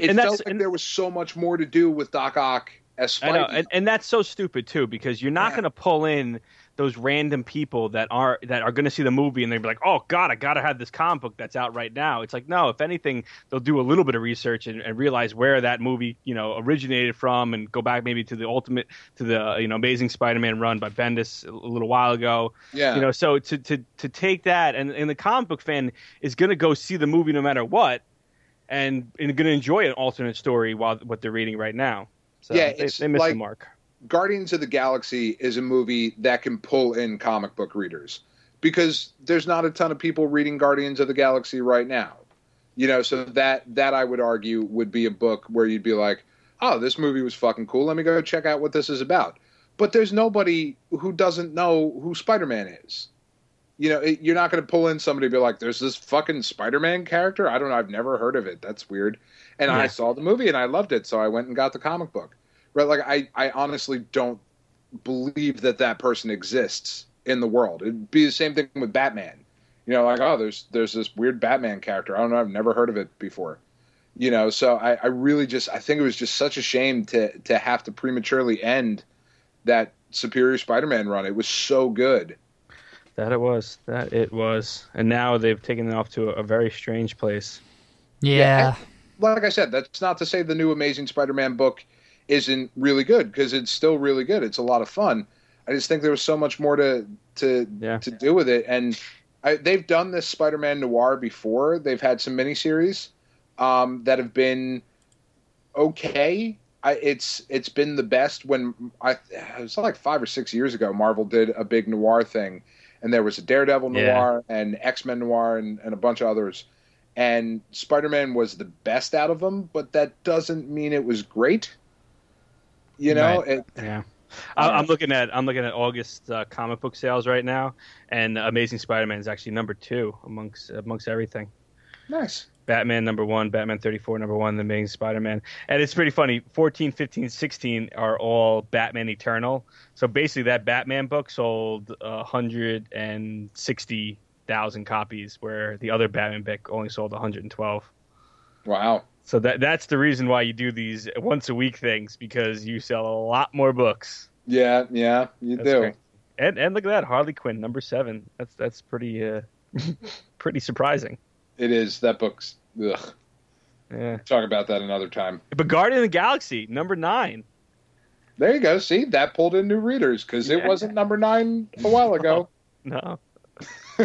Speaker 3: It
Speaker 2: and
Speaker 3: felt like
Speaker 2: and,
Speaker 3: there was so much more to do with Doc Ock as
Speaker 2: I know, and, and that's so stupid too, because you're not
Speaker 3: Yeah.
Speaker 2: going to pull in those random people that are that are going to see the movie and they're like, "Oh God, I gotta have this comic book that's out right now." It's like, no. If anything, they'll do a little bit of research and, and realize where that movie, you know, originated from, and go back maybe to the ultimate, to the you know Amazing Spider-Man run by Bendis a little while ago.
Speaker 3: Yeah.
Speaker 2: You know, so to to to take that and and the comic book fan is going to go see the movie no matter what, and and going to enjoy an alternate story while what they're reading right now. So
Speaker 3: Yeah,
Speaker 2: they,
Speaker 3: it's
Speaker 2: they missed
Speaker 3: like-
Speaker 2: the mark.
Speaker 3: Guardians of the Galaxy is a movie that can pull in comic book readers because there's not a ton of people reading Guardians of the Galaxy right now. You know, so that that I would argue would be a book where you'd be like, "Oh, this movie was fucking cool. Let me go check out what this is about." But there's nobody who doesn't know who Spider-Man is. You know, it, you're not going to pull in somebody and be like, "There's this fucking Spider-Man character. I don't know. I've never heard of it. That's weird." And I saw the movie and I loved it, so I went and got the comic book. Right? Like I, I honestly don't believe that that person exists in the world. It'd be the same thing with Batman. You know, like oh, there's there's this weird Batman character. I don't know. I've never heard of it before. You know, so I, I really just I think it was just such a shame to to have to prematurely end that Superior Spider-Man run. It was so good.
Speaker 2: That it was. That it was. And now they've taken it off to a, a very strange place.
Speaker 1: Yeah.
Speaker 3: like I said, that's not to say the new Amazing Spider-Man book isn't really good because it's still really good. It's a lot of fun. I just think there was so much more to to
Speaker 2: Yeah.
Speaker 3: to do with it, and I, they've done this Spider-Man noir before. They've had some miniseries um, that have been okay. I, it's it's been the best when I it was like five or six years ago. Marvel did a big noir thing, and there was a Daredevil
Speaker 2: Yeah.
Speaker 3: noir and X Men noir and, and a bunch of others. And Spider Man was the best out of them, but that doesn't mean it was great. You know,
Speaker 1: Right.
Speaker 3: it,
Speaker 2: Yeah. I, I'm looking at I'm looking at August uh, comic book sales right now, and Amazing Spider-Man is actually number two amongst amongst everything.
Speaker 3: nice.
Speaker 2: Batman number one, Batman 34 number one, The Amazing Spider-Man. And it's pretty funny. 14, 15, 16 are all Batman Eternal. So basically, that Batman book sold uh, 160,000 copies, where the other Batman book only sold 112.
Speaker 3: Wow.
Speaker 2: So that that's the reason why you do these once a week things because you sell a lot more books.
Speaker 3: Yeah, yeah, you
Speaker 2: That's
Speaker 3: do.
Speaker 2: great. And and look at that, Harley Quinn number seven. That's that's pretty uh, *laughs* pretty surprising.
Speaker 3: It is that book's. Ugh.
Speaker 2: Yeah.
Speaker 3: Talk about that another time.
Speaker 2: But Guardian of the Galaxy number nine.
Speaker 3: There you go. See, that pulled in new readers because it wasn't number nine a while ago. *laughs*
Speaker 2: No. *laughs*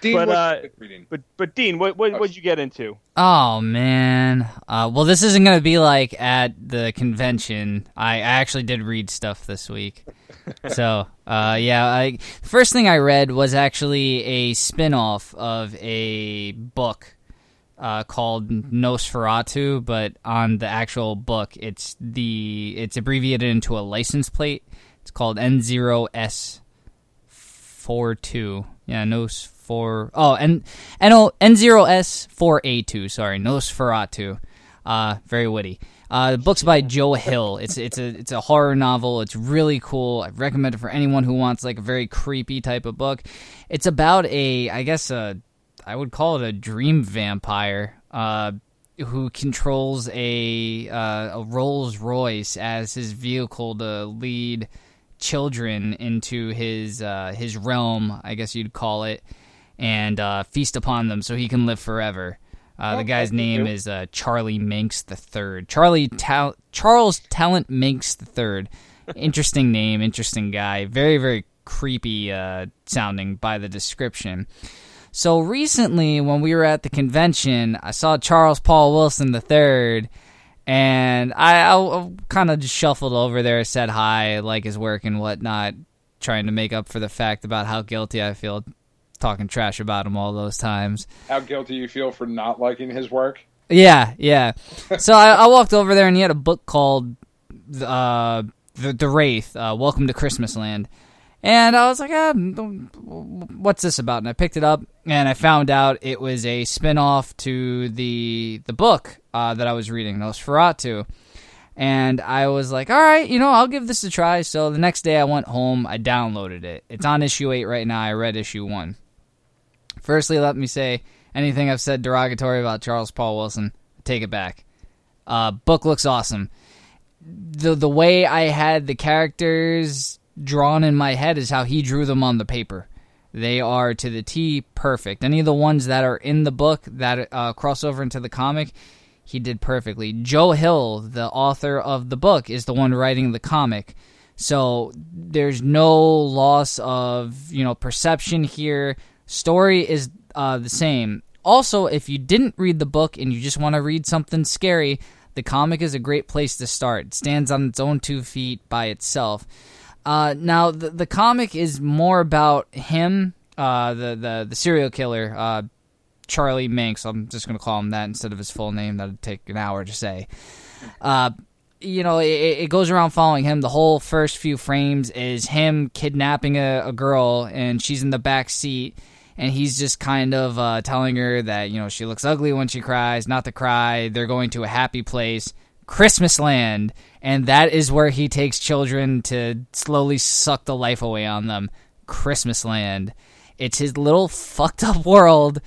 Speaker 3: Dean,
Speaker 2: But,
Speaker 3: what's
Speaker 2: uh,
Speaker 3: reading?
Speaker 2: But but Dean, what what what'd you get into?
Speaker 1: Oh man. Uh, well, this isn't gonna be like at the convention. I, I actually did read stuff this week. *laughs* so uh, yeah, I first thing I read was actually a spin-off of a book uh, called Nosferatu, but on the actual book, it's the it's abbreviated into a license plate. It's called N0S four two. Yeah, Nos four. Oh, and N N zero S four A two. Sorry, Nosferatu. Uh, very witty. Uh, the book's by Joe Hill. It's it's a it's a horror novel. It's really cool. I recommend it for anyone who wants like a very creepy type of book. It's about a I guess a I would call it a dream vampire. Uh, who controls a uh, a Rolls Royce as his vehicle to lead children into his uh, his realm, I guess you'd call it, and uh, feast upon them so he can live forever. Uh, the
Speaker 3: Oh,
Speaker 1: guy's name is uh, Charlie Minks the Third. Charlie Tal- Charles Talent Minks the Third. Interesting name, interesting guy. Very very creepy uh, sounding by the description. So recently, when we were at the convention, I saw Charles Paul Wilson the Third, and I, I kind of just shuffled over there, said hi, like his work and whatnot, trying to make up for the fact about how guilty I feel talking trash about him all those times.
Speaker 3: How guilty you feel for not liking his work?
Speaker 1: Yeah, yeah. So I, I walked over there, and he had a book called uh, the the Wraith. Uh, Welcome to Christmas Land. And I was like, ah, what's this about? And I picked it up, and I found out it was a spin-off to the the book uh, that I was reading, Nosferatu. And I was like, all right, you know, I'll give this a try. So the next day I went home, I downloaded it. It's on issue 8 right now. I read issue 1. Firstly, let me say anything I've said derogatory about Charles Paul Wilson, take it back. Uh, book looks awesome. The the way I had the characters drawn in my head is how he drew them on the paper. They are to the T perfect. Any of the ones that are in the book that uh, cross over into the comic, he did perfectly. Joe Hill, the author of the book, is the one writing the comic. So there's no loss of you know perception here. Story is uh, the same. Also, if you didn't read the book and you just want to read something scary, the comic is a great place to start. It stands on its own two feet by itself. Uh, now, the, the comic is more about him, uh, the, the, the serial killer, uh, Charlie Minks. I'm just going to call him that instead of his full name. That'd take an hour to say. Uh, you know, it, it, goes around following him. The whole first few frames is him kidnapping a, a girl, and she's in the back seat and he's just kind of uh, telling her that you know she looks ugly when she cries, not to cry. They're going to a happy place, Christmas Land, and that is where he takes children to slowly suck the life away on them. Christmas Land. It's his little fucked up world,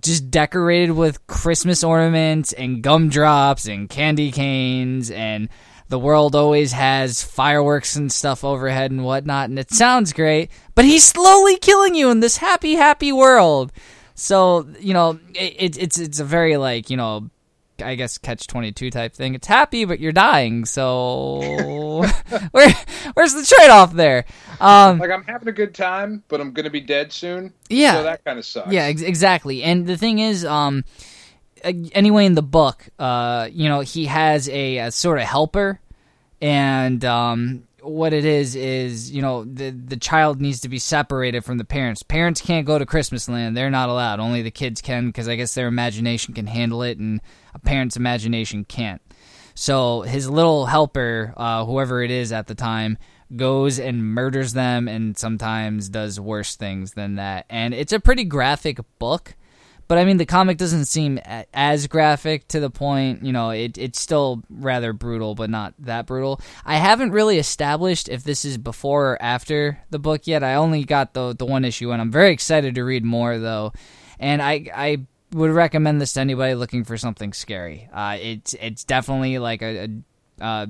Speaker 1: just decorated with Christmas ornaments and gumdrops and candy canes and the world always has fireworks and stuff overhead and whatnot, and it sounds great, but he's slowly killing you in this happy, happy world. So you know, it, it's it's a very like you know, I guess catch twenty two type thing. It's happy, but you're dying. So *laughs* where where's the trade off there?
Speaker 3: Um, like I'm having a good time, but I'm gonna be dead soon.
Speaker 1: Yeah,
Speaker 3: so that kind of sucks.
Speaker 1: Yeah, ex- exactly. And the thing is, um anyway in the book, uh, you know, he has a, a sort of helper, and um, what it is is you know the the child needs to be separated from the parents. Parents can't go to Christmas land; they're not allowed. Only the kids can because I guess their imagination can handle it, and a parent's imagination can't. So his little helper, uh, whoever it is at the time, goes and murders them, and sometimes does worse things than that. And it's a pretty graphic book. But I mean, the comic doesn't seem as graphic to the point. You know, it it's still rather brutal, but not that brutal. I haven't really established if this is before or after the book yet. I only got the the one issue, and I'm very excited to read more though. And I I would recommend this to anybody looking for something scary. Uh, it's it's definitely like a, a uh,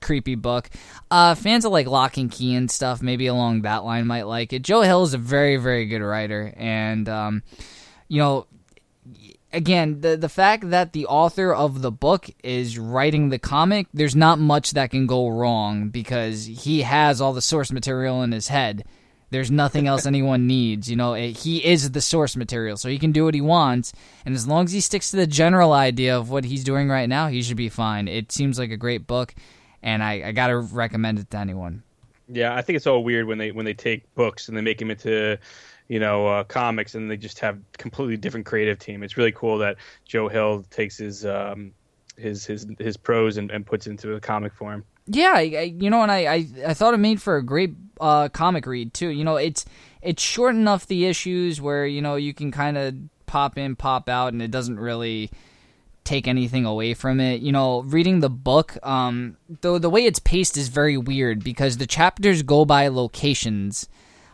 Speaker 1: creepy book. Uh, fans of like Locke and Key and stuff, maybe along that line, might like it. Joe Hill is a very very good writer, and um, you know, again, the the fact that the author of the book is writing the comic, there's not much that can go wrong because he has all the source material in his head. There's nothing else *laughs* anyone needs. You know, he is the source material, so he can do what he wants. And as long as he sticks to the general idea of what he's doing right now, he should be fine. It seems like a great book, and I, I gotta recommend it to anyone.
Speaker 2: Yeah, I think it's all weird when they when they take books and they make them into you know uh, comics, and they just have completely different creative team. It's really cool that Joe Hill takes his um, his his his prose and, and puts into a comic form.
Speaker 1: Yeah, I, you know, and I, I, I thought it made for a great uh, comic read too. You know, it's it's short enough the issues where you know you can kind of pop in, pop out, and it doesn't really take anything away from it. You know, reading the book, um, though the way it's paced is very weird because the chapters go by locations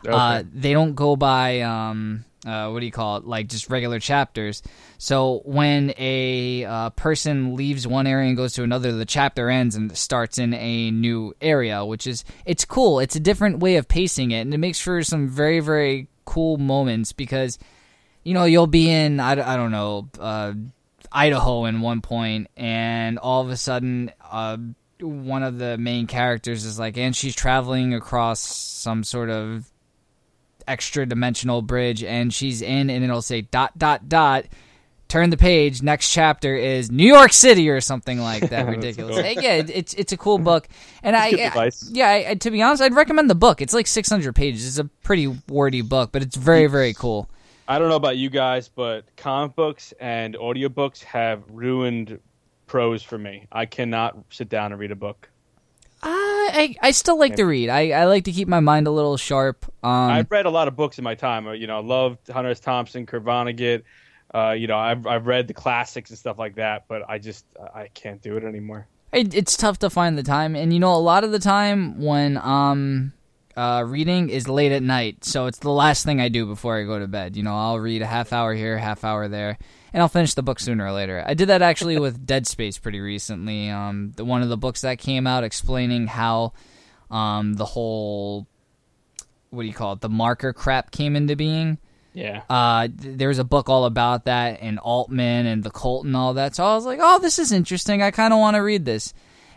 Speaker 1: Okay. Uh, they don't go by um, uh, what do you call it? Like just regular chapters. So when a uh, person leaves one area and goes to another, the chapter ends and starts in a new area, which is it's cool. It's a different way of pacing it, and it makes for some very very cool moments because you know you'll be in I, I don't know uh, Idaho in one point, and all of a sudden. Uh, one of the main characters is like, and she's traveling across some sort of extra dimensional bridge and she's in and it'll say dot dot dot. Turn the page. Next chapter is new york city or something like that *laughs* ridiculous. Cool. yeah it's it's a cool book. And i, I yeah I, to be honest i'd recommend the book. It's like 600 pages. It's a pretty wordy book but it's very very cool.
Speaker 2: I don't know about you guys but comic books and audiobooks have ruined prose for me. I cannot sit down and read a book
Speaker 1: I, I still like to read. I, I like to keep my mind a little sharp. Um,
Speaker 2: I've read a lot of books in my time. Uh, you know, I loved Hunter S. Thompson, Kurt Vonnegut. Uh, you know, I've I've read the classics and stuff like that, but I just I can't do it anymore.
Speaker 1: It, it's tough to find the time, and you know, a lot of the time when um uh, reading is late at night, so it's the last thing I do before I go to bed. You know, I'll read a half hour here, half hour there, and I'll finish the book sooner or later. I did that actually with Dead Space pretty recently. Um, the one of the books that came out explaining how um, the whole what do you call it? The marker crap came into being.
Speaker 2: Yeah.
Speaker 1: Uh, th- there was a book all about that and Altman and the cult and all that. So I was like, oh, this is interesting. I kind of want to read this.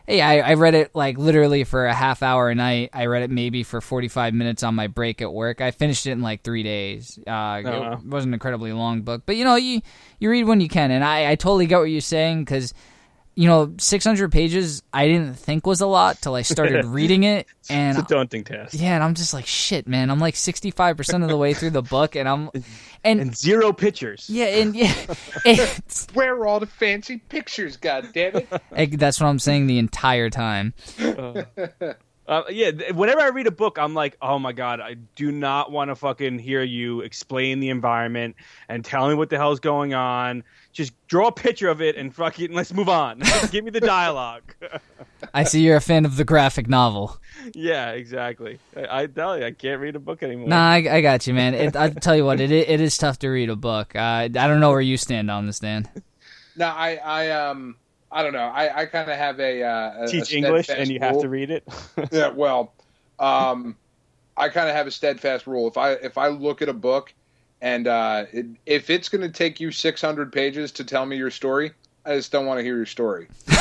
Speaker 1: Hey, I, I read it like literally for a half hour a night. I read it maybe for 45 minutes on my break at work. I finished it in like three days. Uh,
Speaker 2: wow.
Speaker 1: It wasn't an incredibly long book, but you know, you, you read when you can. And I, I totally get what you're saying because, you know, 600 pages I didn't think was a lot till I started *laughs* reading it. And
Speaker 2: It's a daunting task.
Speaker 1: yeah, and I'm just like, shit, man. I'm like 65% of the way through the book, and I'm, and,
Speaker 2: And zero pictures.
Speaker 1: yeah, and yeah, *laughs* it's,
Speaker 3: Where are all the fancy pictures? God damn it!
Speaker 1: like, that's what I'm saying the entire time.
Speaker 2: Uh, yeah, th- whenever I read a book, I'm like, oh my god, I do not want to fucking hear you explain the environment and tell me what the hell's going on. Just draw a picture of it and fucking let's move on. *laughs* Give me the dialogue. *laughs*
Speaker 1: I see you're a fan of the graphic novel.
Speaker 2: yeah, exactly. I, I tell you, I can't read a book anymore.
Speaker 1: Nah, I, I got you, man. It, I'll tell you what, it it is tough to read a book. Uh, I don't know where you stand on this, Dan. *laughs*
Speaker 3: No, I, I, um, I don't know. I, I kind of have a, uh, a
Speaker 2: Teach
Speaker 3: a
Speaker 2: English and you have to read it.
Speaker 3: yeah, well, um, I kind of have a steadfast rule. If I if I look at a book and uh, it, if it's going to take you 600 pages to tell me your story, I just don't want to hear your story. *laughs*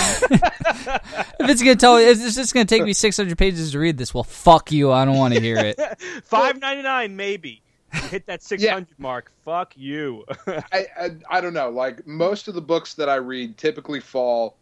Speaker 1: If it's gonna tell, if it's just gonna take me 600 pages to read this, well, fuck you. I don't want to hear it. *laughs*
Speaker 2: Five ninety nine, maybe. You hit that six hundred mark. Fuck you. *laughs*
Speaker 3: I, I I don't know. Like most of the books that I read typically fall,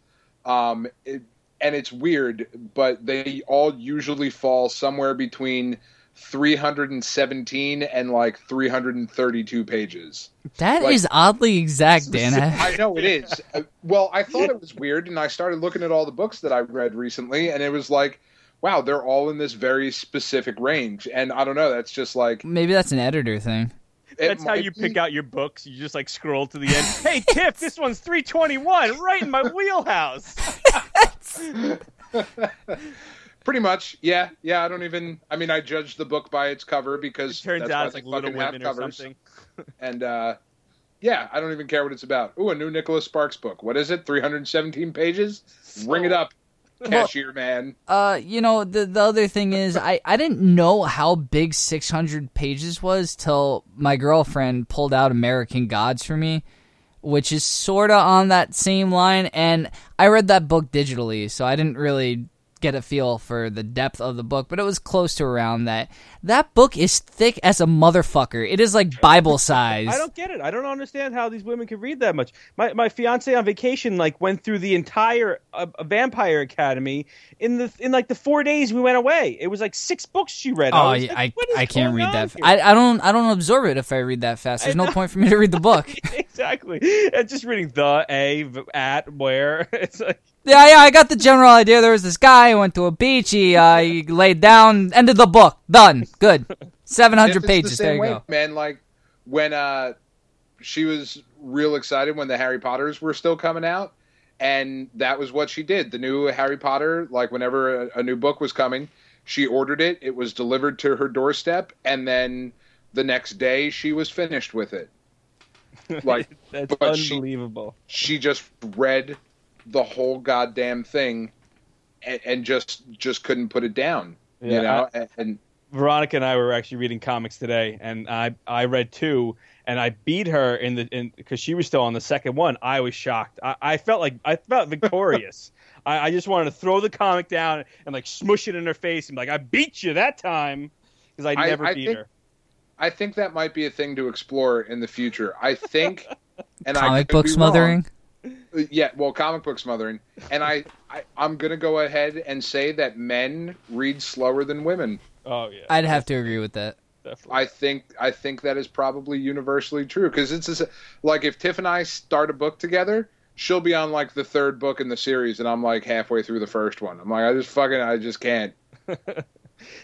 Speaker 3: um, it, and it's weird, but they all usually fall somewhere between 317 and like 332 pages.
Speaker 1: That is
Speaker 3: Like-
Speaker 1: oddly exact, Dan.
Speaker 3: I know it is. *laughs* Uh, Well, I thought it was weird, and I started looking at all the books that I read recently, and it was like, wow, they're all in this very specific range. And I don't know. That's just like
Speaker 1: Maybe that's an editor thing.
Speaker 3: it
Speaker 2: That's how you
Speaker 3: be-
Speaker 2: pick out your books. You just like scroll to the end. *laughs* Hey, Tiff, this one's 321, right in my wheelhouse. *laughs*
Speaker 3: Pretty much, yeah, yeah. I don't even. I mean, I judge the book by its cover because
Speaker 2: Turns
Speaker 3: that's
Speaker 2: out it's like Little Women or
Speaker 3: covers.
Speaker 2: something. *laughs*
Speaker 3: And uh, yeah, I don't even care what it's about. Ooh, a new Nicholas Sparks book. What is it? 317 pages. Ring it up, *laughs* cashier man.
Speaker 1: Uh, you know, the the other thing is, I I didn't know how big 600 pages was till my girlfriend pulled out American Gods for me, which is sorta on that same line. And I read that book digitally, so I didn't really get a feel for the depth of the book, but it was close to around that. That book is thick as a motherfucker. It is like Bible *laughs* size.
Speaker 2: I don't get it. I don't understand how these women can read that much. My my fiance on vacation like went through the entire uh, Vampire Academy in the in like the four days we went away. It was like six books she read.
Speaker 1: Oh,
Speaker 2: was
Speaker 1: yeah,
Speaker 2: like,
Speaker 1: I I can't read that. I I don't I don't absorb it if I read that fast. There's no point for me to read the book. *laughs*
Speaker 2: exactly. And just reading the a at where *laughs* it's like
Speaker 1: Yeah, yeah, I got the general idea. There was this guy who went to a beach. He, uh, he laid down. Ended the book. Done. Good. *laughs* 700
Speaker 3: it's
Speaker 1: pages.
Speaker 3: The same
Speaker 1: There you
Speaker 3: way,
Speaker 1: go.
Speaker 3: man. Like when uh, she was real excited when the Harry Potters were still coming out, and that was what she did. The new Harry Potter, like whenever a, a new book was coming, she ordered it. It was delivered to her doorstep, and then the next day she was finished with it. *laughs* Like
Speaker 2: that's
Speaker 3: But she-
Speaker 2: unbelievable.
Speaker 3: she just read the whole goddamn thing, and, and just just couldn't put it down.
Speaker 2: Yeah,
Speaker 3: you know, and, and
Speaker 2: Veronica and I were actually reading comics today, and I I read two, and I beat her in the in because she was still on the second one. I was shocked. I, I felt like I felt victorious. *laughs* I, I just wanted to throw the comic down and like smush it in her face and be like I beat you that time because I
Speaker 3: I-
Speaker 2: never
Speaker 3: I
Speaker 2: beat
Speaker 3: think-
Speaker 2: her.
Speaker 3: I think that might be a thing to explore in the future. I think, *laughs* and I
Speaker 1: Comic
Speaker 3: could
Speaker 1: book smothering.
Speaker 3: wrong. Uh, yeah, well, comic book smothering, and I, I I'm gonna go ahead and say that men read slower than women.
Speaker 2: Oh yeah,
Speaker 1: I'd have to agree with that.
Speaker 2: definitely.
Speaker 3: I think I think that is probably universally true because it's just, like if Tiff and I start a book together, she'll be on like the third book in the series, and I'm like halfway through the first one. I'm like, I just fucking, I just can't. *laughs*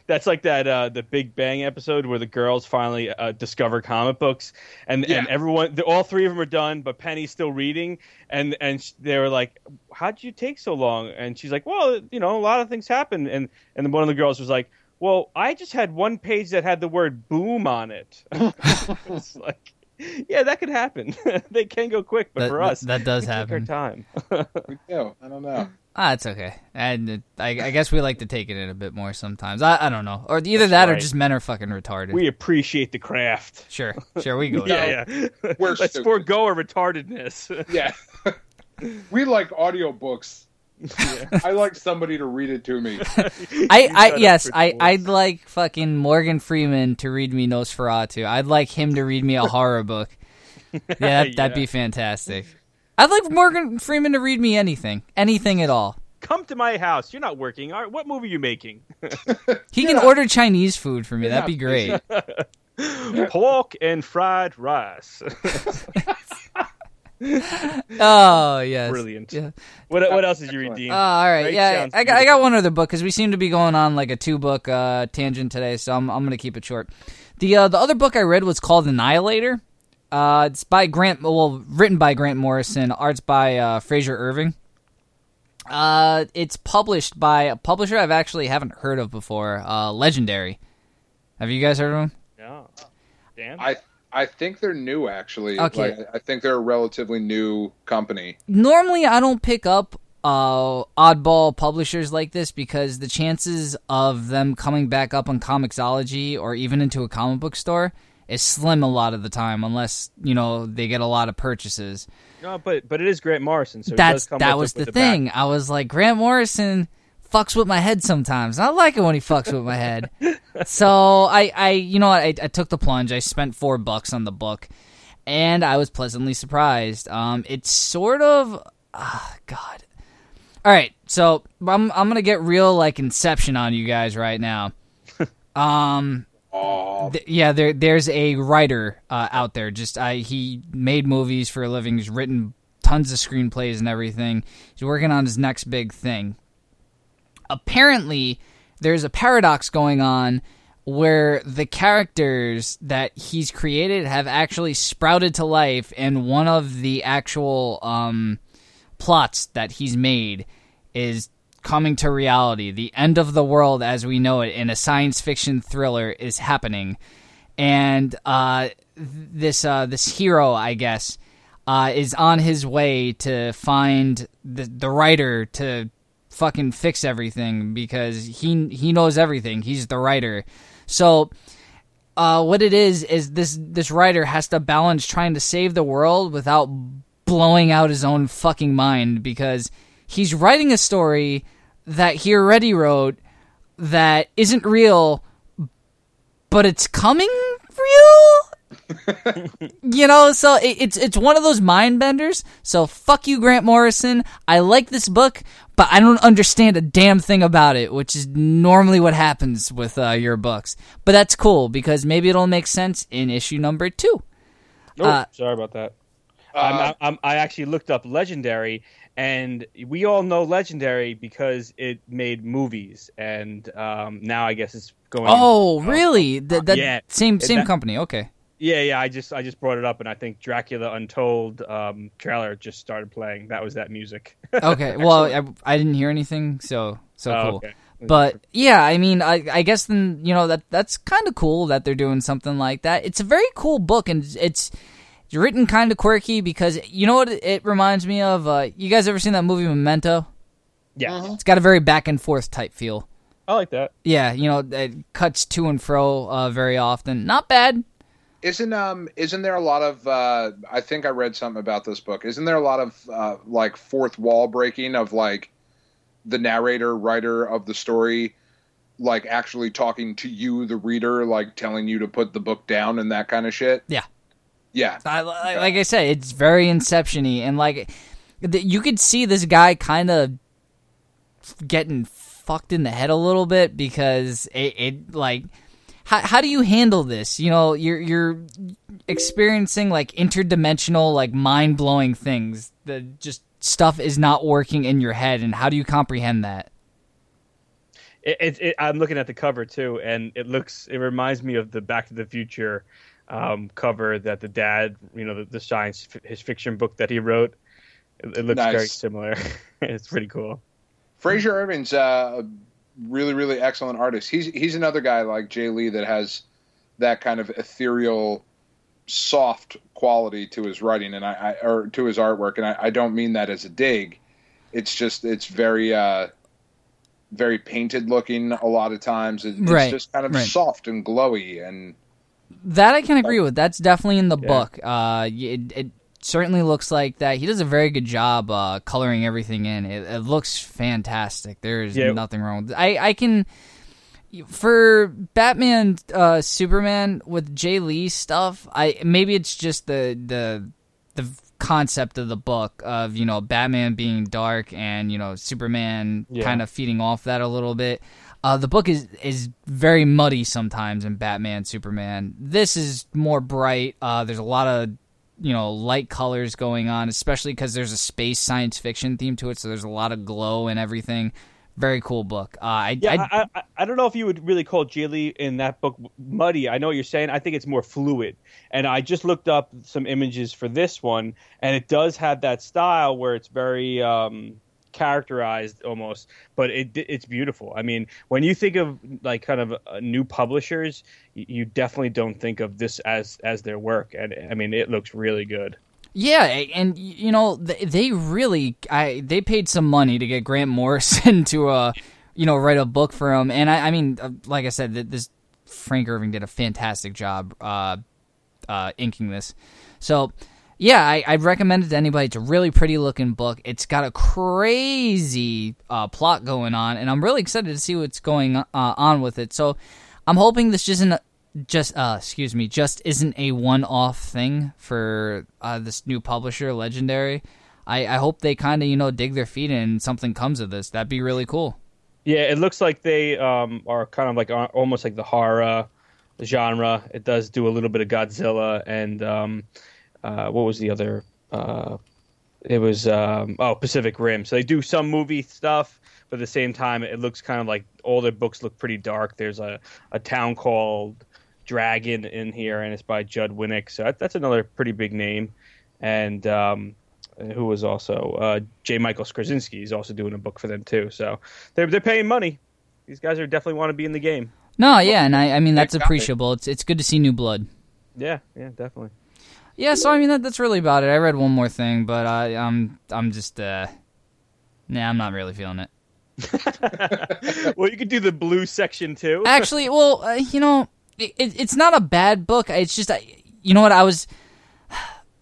Speaker 2: That's like that uh, the Big Bang episode where the girls finally uh, discover comic books, and
Speaker 3: Yeah.
Speaker 2: and everyone, the, all three of them are done, but Penny's still reading, and and they were like, "How'd you take so long?" And she's like, "Well, you know, a lot of things happen," and and one of the girls was like, "Well, I just had one page that had the word boom on it." *laughs* it's like yeah, that could happen. *laughs* they can go quick, but
Speaker 1: That-
Speaker 2: for us,
Speaker 1: that does
Speaker 2: we take
Speaker 1: happen.
Speaker 2: Our time. *laughs*
Speaker 3: We do. I don't know.
Speaker 1: Ah, it's okay. And it- I, I guess we like to take it in a bit more sometimes. I, I don't know, or either
Speaker 2: That's
Speaker 1: that or just men are fucking retarded.
Speaker 2: we appreciate the craft.
Speaker 1: sure, sure, we go. *laughs* with.
Speaker 2: Yeah, yeah.
Speaker 3: We're
Speaker 2: Let's
Speaker 3: stupid.
Speaker 2: forego our retardedness. *laughs*
Speaker 3: Yeah. we like audiobooks. *laughs* I like somebody to read it to me.
Speaker 1: I, I yes, I, I'd like fucking Morgan Freeman to read me Nosferatu. I'd like him to read me a horror book. Yeah, that, that'd be fantastic. I'd like Morgan Freeman to read me anything, anything at all.
Speaker 2: Come to my house. You're not working. All right, what movie are you making? *laughs*
Speaker 1: He can order Chinese food for me. That'd be great. *laughs*
Speaker 2: Pork and fried rice. *laughs*
Speaker 1: Oh yes,
Speaker 2: Brilliant.
Speaker 1: Yeah.
Speaker 2: what what else did you
Speaker 3: Excellent.
Speaker 2: redeem?
Speaker 1: Oh, all right.
Speaker 2: Great,
Speaker 1: yeah, I got, I got one other book because we seem to be going on like a two book uh, tangent today, so I'm I'm gonna keep it short. The uh, the other book I read was called Annihilator. Uh, it's by Grant, well, written by Grant Morrison, arts by uh, Frazer Irving. Uh, it's published by a publisher I've actually haven't heard of before, uh, Legendary. Have you guys heard of him?
Speaker 2: Yeah. Dan?
Speaker 3: I I think they're new actually.
Speaker 1: Okay.
Speaker 3: Like, I think they're a relatively new company.
Speaker 1: normally I don't pick up uh oddball publishers like this because the chances of them coming back up on Comixology or even into a comic book store is slim a lot of the time unless, you know, they get a lot of purchases.
Speaker 2: no, but but it is Grant Morrison. So
Speaker 1: That's
Speaker 2: come
Speaker 1: that was the
Speaker 2: back.
Speaker 1: thing. I was like Grant Morrison fucks with my head sometimes. I like it when he fucks with my head. *laughs* so I, I, you know what? I, I took the plunge. I spent four bucks on the book, and I was pleasantly surprised. Um, it's sort of, ah, God. All right, so I'm I'm gonna get real like Inception on you guys right now. *laughs* um, th- yeah, there there's a writer uh, out there. Just I he made movies for a living. He's written tons of screenplays and everything. He's working on his next big thing. Apparently, there's a paradox going on where the characters that he's created have actually sprouted to life, and one of the actual um, plots that he's made is coming to reality. The end of the world as we know it in a science fiction thriller is happening, and uh, this uh, this hero, I guess, uh, is on his way to find the the writer to fucking fix everything because he he knows everything. He's the writer, so uh, what it is is this this writer has to balance trying to save the world without blowing out his own fucking mind because he's writing a story that he already wrote that isn't real, but it's coming real. *laughs* you know, so it, it's it's one of those mind benders. So fuck you, Grant Morrison. I like this book, but I don't understand a damn thing about it, which is normally what happens with uh, your books. But that's cool because maybe it'll make sense in issue number two.
Speaker 2: Oh,
Speaker 1: Uh,
Speaker 2: sorry about that.
Speaker 3: Uh,
Speaker 2: I'm, I'm, I actually looked up Legendary, and we all know Legendary because it made movies, and um, now I guess it's going.
Speaker 1: Oh, really? That, that
Speaker 2: yeah.
Speaker 1: same same
Speaker 2: That-
Speaker 1: company. Okay.
Speaker 2: Yeah, yeah. I just I just brought it up, and I think Dracula Untold um, trailer just started playing. That was that music. *laughs*
Speaker 1: Okay. well, I, I didn't hear anything, so so
Speaker 2: Oh,
Speaker 1: cool.
Speaker 2: okay.
Speaker 1: But yeah, I mean, I, I guess then you know that that's kind of cool that they're doing something like that. It's a very cool book, and it's it's written kind of quirky because you know what it, it reminds me of. Uh, you guys ever seen that movie Memento?
Speaker 2: yeah,
Speaker 1: It's got a very back and forth type feel.
Speaker 2: I like that.
Speaker 1: Yeah, you know, it cuts to and fro uh, very often. Not bad.
Speaker 3: isn't um isn't there a lot of uh I think I read something about this book. Isn't there a lot of uh like fourth wall breaking of like the narrator writer of the story like actually talking to you the reader like telling you to put the book down and that kind of shit?
Speaker 1: Yeah.
Speaker 3: Yeah.
Speaker 1: I, li- like I said, it's very Inception-y, and like th- you could see this guy kind of getting fucked in the head a little bit because it, it like how how do you handle this? You know, you're you're experiencing like interdimensional, like mind blowing things. The just stuff is not working in your head, and how do you comprehend that?
Speaker 2: It, it, it, I'm looking at the cover too, and it looks. It reminds me of the Back to the Future um, cover that the dad, you know, the, the science his fiction book that he wrote. It, it looks
Speaker 3: Nice.
Speaker 2: very similar. *laughs* it's pretty cool.
Speaker 3: Frazer Irving's uh, a really, really excellent artist. He's he's another guy like Jae Lee that has that kind of ethereal soft quality to his writing and I, I or to his artwork, and I, I don't mean that as a dig. It's just it's very uh, very painted looking a lot of times. It, it's
Speaker 1: Right,
Speaker 3: just kind of
Speaker 1: right.
Speaker 3: soft and glowy and
Speaker 1: That I can agree with. That's definitely in the
Speaker 2: Yeah.
Speaker 1: book. Uh, it, it certainly looks like that. He does a very good job uh, coloring everything in. It, it looks fantastic. There is
Speaker 2: Yeah.
Speaker 1: nothing wrong with it. I, I can. For Batman, uh, Superman with Jae Lee stuff, I maybe it's just the the the concept of the book of you know Batman being dark and you know Superman
Speaker 2: Yeah.
Speaker 1: kind of feeding off that a little bit. Uh, the book is is very muddy sometimes in Batman Superman. This is more bright. Uh, there's a lot of you know light colors going on, especially because there's a space science fiction theme to it. So there's a lot of glow and everything. Very cool book. Uh, I,
Speaker 2: Yeah,
Speaker 1: I,
Speaker 2: I, I, don't know if you would really call Jae Lee in that book muddy. I know what you're saying. I think it's more fluid. And I just looked up some images for this one, and it does have that style where it's very um, characterized almost, but it it's beautiful. I mean, when you think of like kind of uh, new publishers, you, definitely don't think of this as as their work. And I mean, it looks really good.
Speaker 1: Yeah, and you know they, really I they paid some money to get Grant Morrison *laughs* to uh you know write a book for him, and I, I mean uh, like I said, th- this Frank Irving did a fantastic job uh uh inking this, so. Yeah, I, I'd recommend it to anybody. It's a really pretty looking book. It's got a crazy uh, plot going on, and I'm really excited to see what's going uh, on with it. So, I'm hoping this isn't just uh excuse me just isn't a one-off thing for uh, this new publisher legendary i i hope they kind of you know dig their feet in and something comes of this that'd be really cool
Speaker 2: Yeah, it looks like they um, are kind of like uh, almost like the horror genre. It does do a little bit of Godzilla and um, uh, what was the other? Uh, it was um, oh Pacific Rim. So they do some movie stuff, but at the same time, it looks kind of like all their books look pretty dark. There's a a town called Dragon in here, and it's by Judd Winick. So that, that's another pretty big name, and. Um, who was also uh, J. Michael Straczynski is also doing a book for them too. So they're they're paying money. These guys are definitely want to be in the game.
Speaker 1: no yeah and i i mean that's appreciable it's it's good to see new blood
Speaker 2: Yeah, yeah, definitely.
Speaker 1: Yeah so i mean that, that's really about it. I read one more thing but i i'm i'm just uh nah i'm not really feeling it. *laughs* *laughs*
Speaker 2: Well, you could do the blue section too.
Speaker 1: actually well uh, you know it, it, it's not a bad book. It's just I, you know what? I was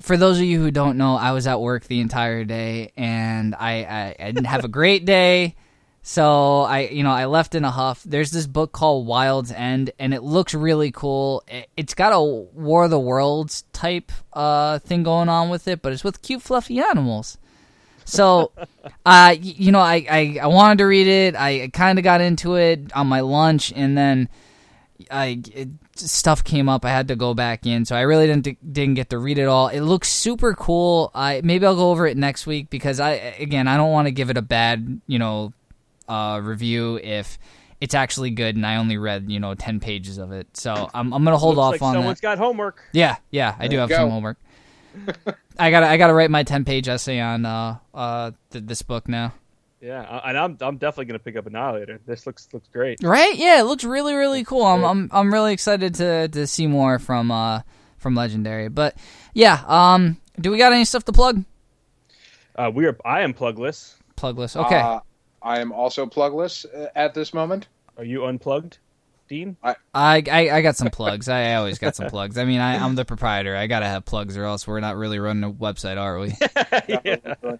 Speaker 1: for those of you who don't know i was at work the entire day and i i, I didn't have a great day *laughs* so i you know i left in a huff there's this book called wild's end and it looks really cool it, it's got a war of the worlds type uh thing going on with it but it's with cute fluffy animals so, *laughs* uh, you know, I, I, I wanted to read it. I kind of got into it on my lunch, and then I it, stuff came up. I had to go back in, so I really didn't didn't get to read it all. It looks super cool. I maybe I'll go over it next week because I again I don't want to give it a bad you know uh, review if it's actually good and I only read you know ten pages of it. So I'm I'm gonna hold
Speaker 2: Looks
Speaker 1: off
Speaker 2: like
Speaker 1: on that.
Speaker 2: someone's got homework.
Speaker 1: Yeah, yeah, I do have
Speaker 3: you
Speaker 1: some homework. *laughs* I gotta I gotta write my ten page essay on uh uh th- this book now.
Speaker 2: Yeah, I- and I'm I'm definitely gonna pick up Annihilator. This looks looks great.
Speaker 1: Right? Yeah, it looks really really cool. I'm I'm I'm really excited to to see more from uh from Legendary. But yeah, um, do we got any stuff to plug?
Speaker 2: Uh, we are I am plugless.
Speaker 1: Plugless. Okay.
Speaker 3: Uh, I am also plugless uh, at this moment.
Speaker 2: Are you unplugged, Dean?
Speaker 1: I, I I got some plugs. I, I always got some plugs. I mean, I, I'm the proprietor. I gotta have plugs, or else we're not really running a website, are we?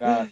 Speaker 1: *laughs*
Speaker 3: Uh,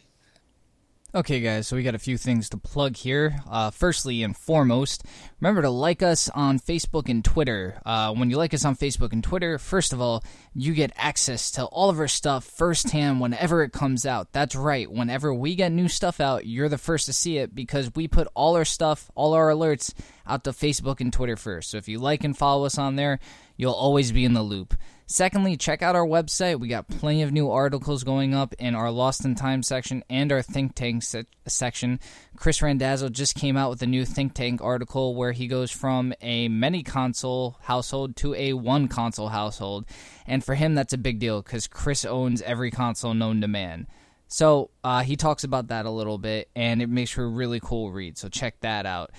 Speaker 1: Okay, guys, so we got a few things to plug here. Uh, firstly and foremost, remember to like us on Facebook and Twitter. Uh, when you like us on Facebook and Twitter, first of all, you get access to all of our stuff firsthand whenever it comes out. That's right, whenever we get new stuff out, you're the first to see it because we put all our stuff, all our alerts out to Facebook and Twitter first. So if you like and follow us on there, you'll always be in the loop. Secondly, check out our website. We got plenty of new articles going up in our Lost in Time section and our Think Tank se- section. Chris Randazzo just came out with a new Think Tank article where he goes from a many console household to a one console household. And for him, that's a big deal because Chris owns every console known to man. So uh, he talks about that a little bit, and it makes for a really cool read. So check that out.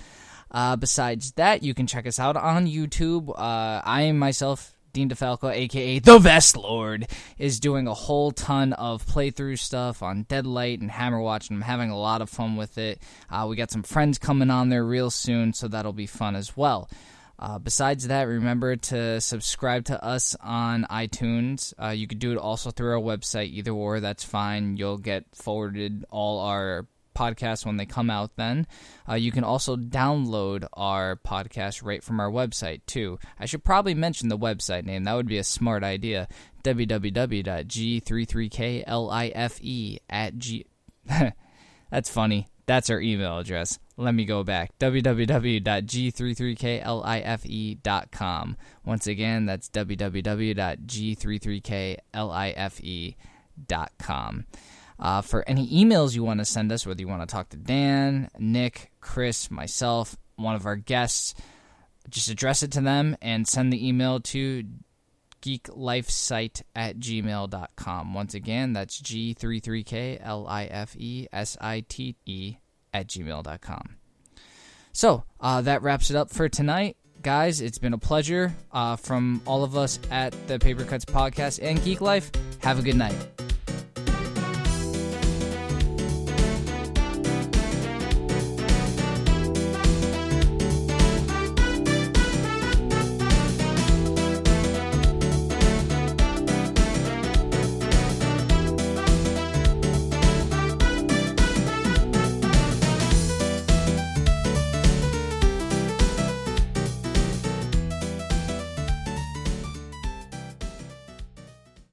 Speaker 1: Uh, besides that, you can check us out on YouTube. Uh, I myself Dean DeFalco, aka the Vest Lord, is doing a whole ton of playthrough stuff on Deadlight and Hammerwatch, and I'm having a lot of fun with it. Uh, we got some friends coming on there real soon, so that'll be fun as well. Uh, besides that, remember to subscribe to us on iTunes. Uh, you could do it also through our website, either or, that's fine. You'll get forwarded all our podcasts when they come out then. Uh, you can also download our podcast right from our website, too. I should probably mention the website name. That would be a smart idea. www.g33klife at g. *laughs* That's funny. That's our email address. Let me go back. www.g33klife.com. Once again, that's www.g33klife.com. Uh, for any emails you want to send us, whether you want to talk to Dan, Nick, Chris, myself, one of our guests, just address it to them and send the email to geeklifesite at gmail.com. Once again, that's G33K-L-I-F-E-S-I-T-E at gmail.com. So, uh, that wraps it up for tonight. Guys, it's been a pleasure uh, from all of us at the Paper Cuts Podcast and Geek Life. Have a good night.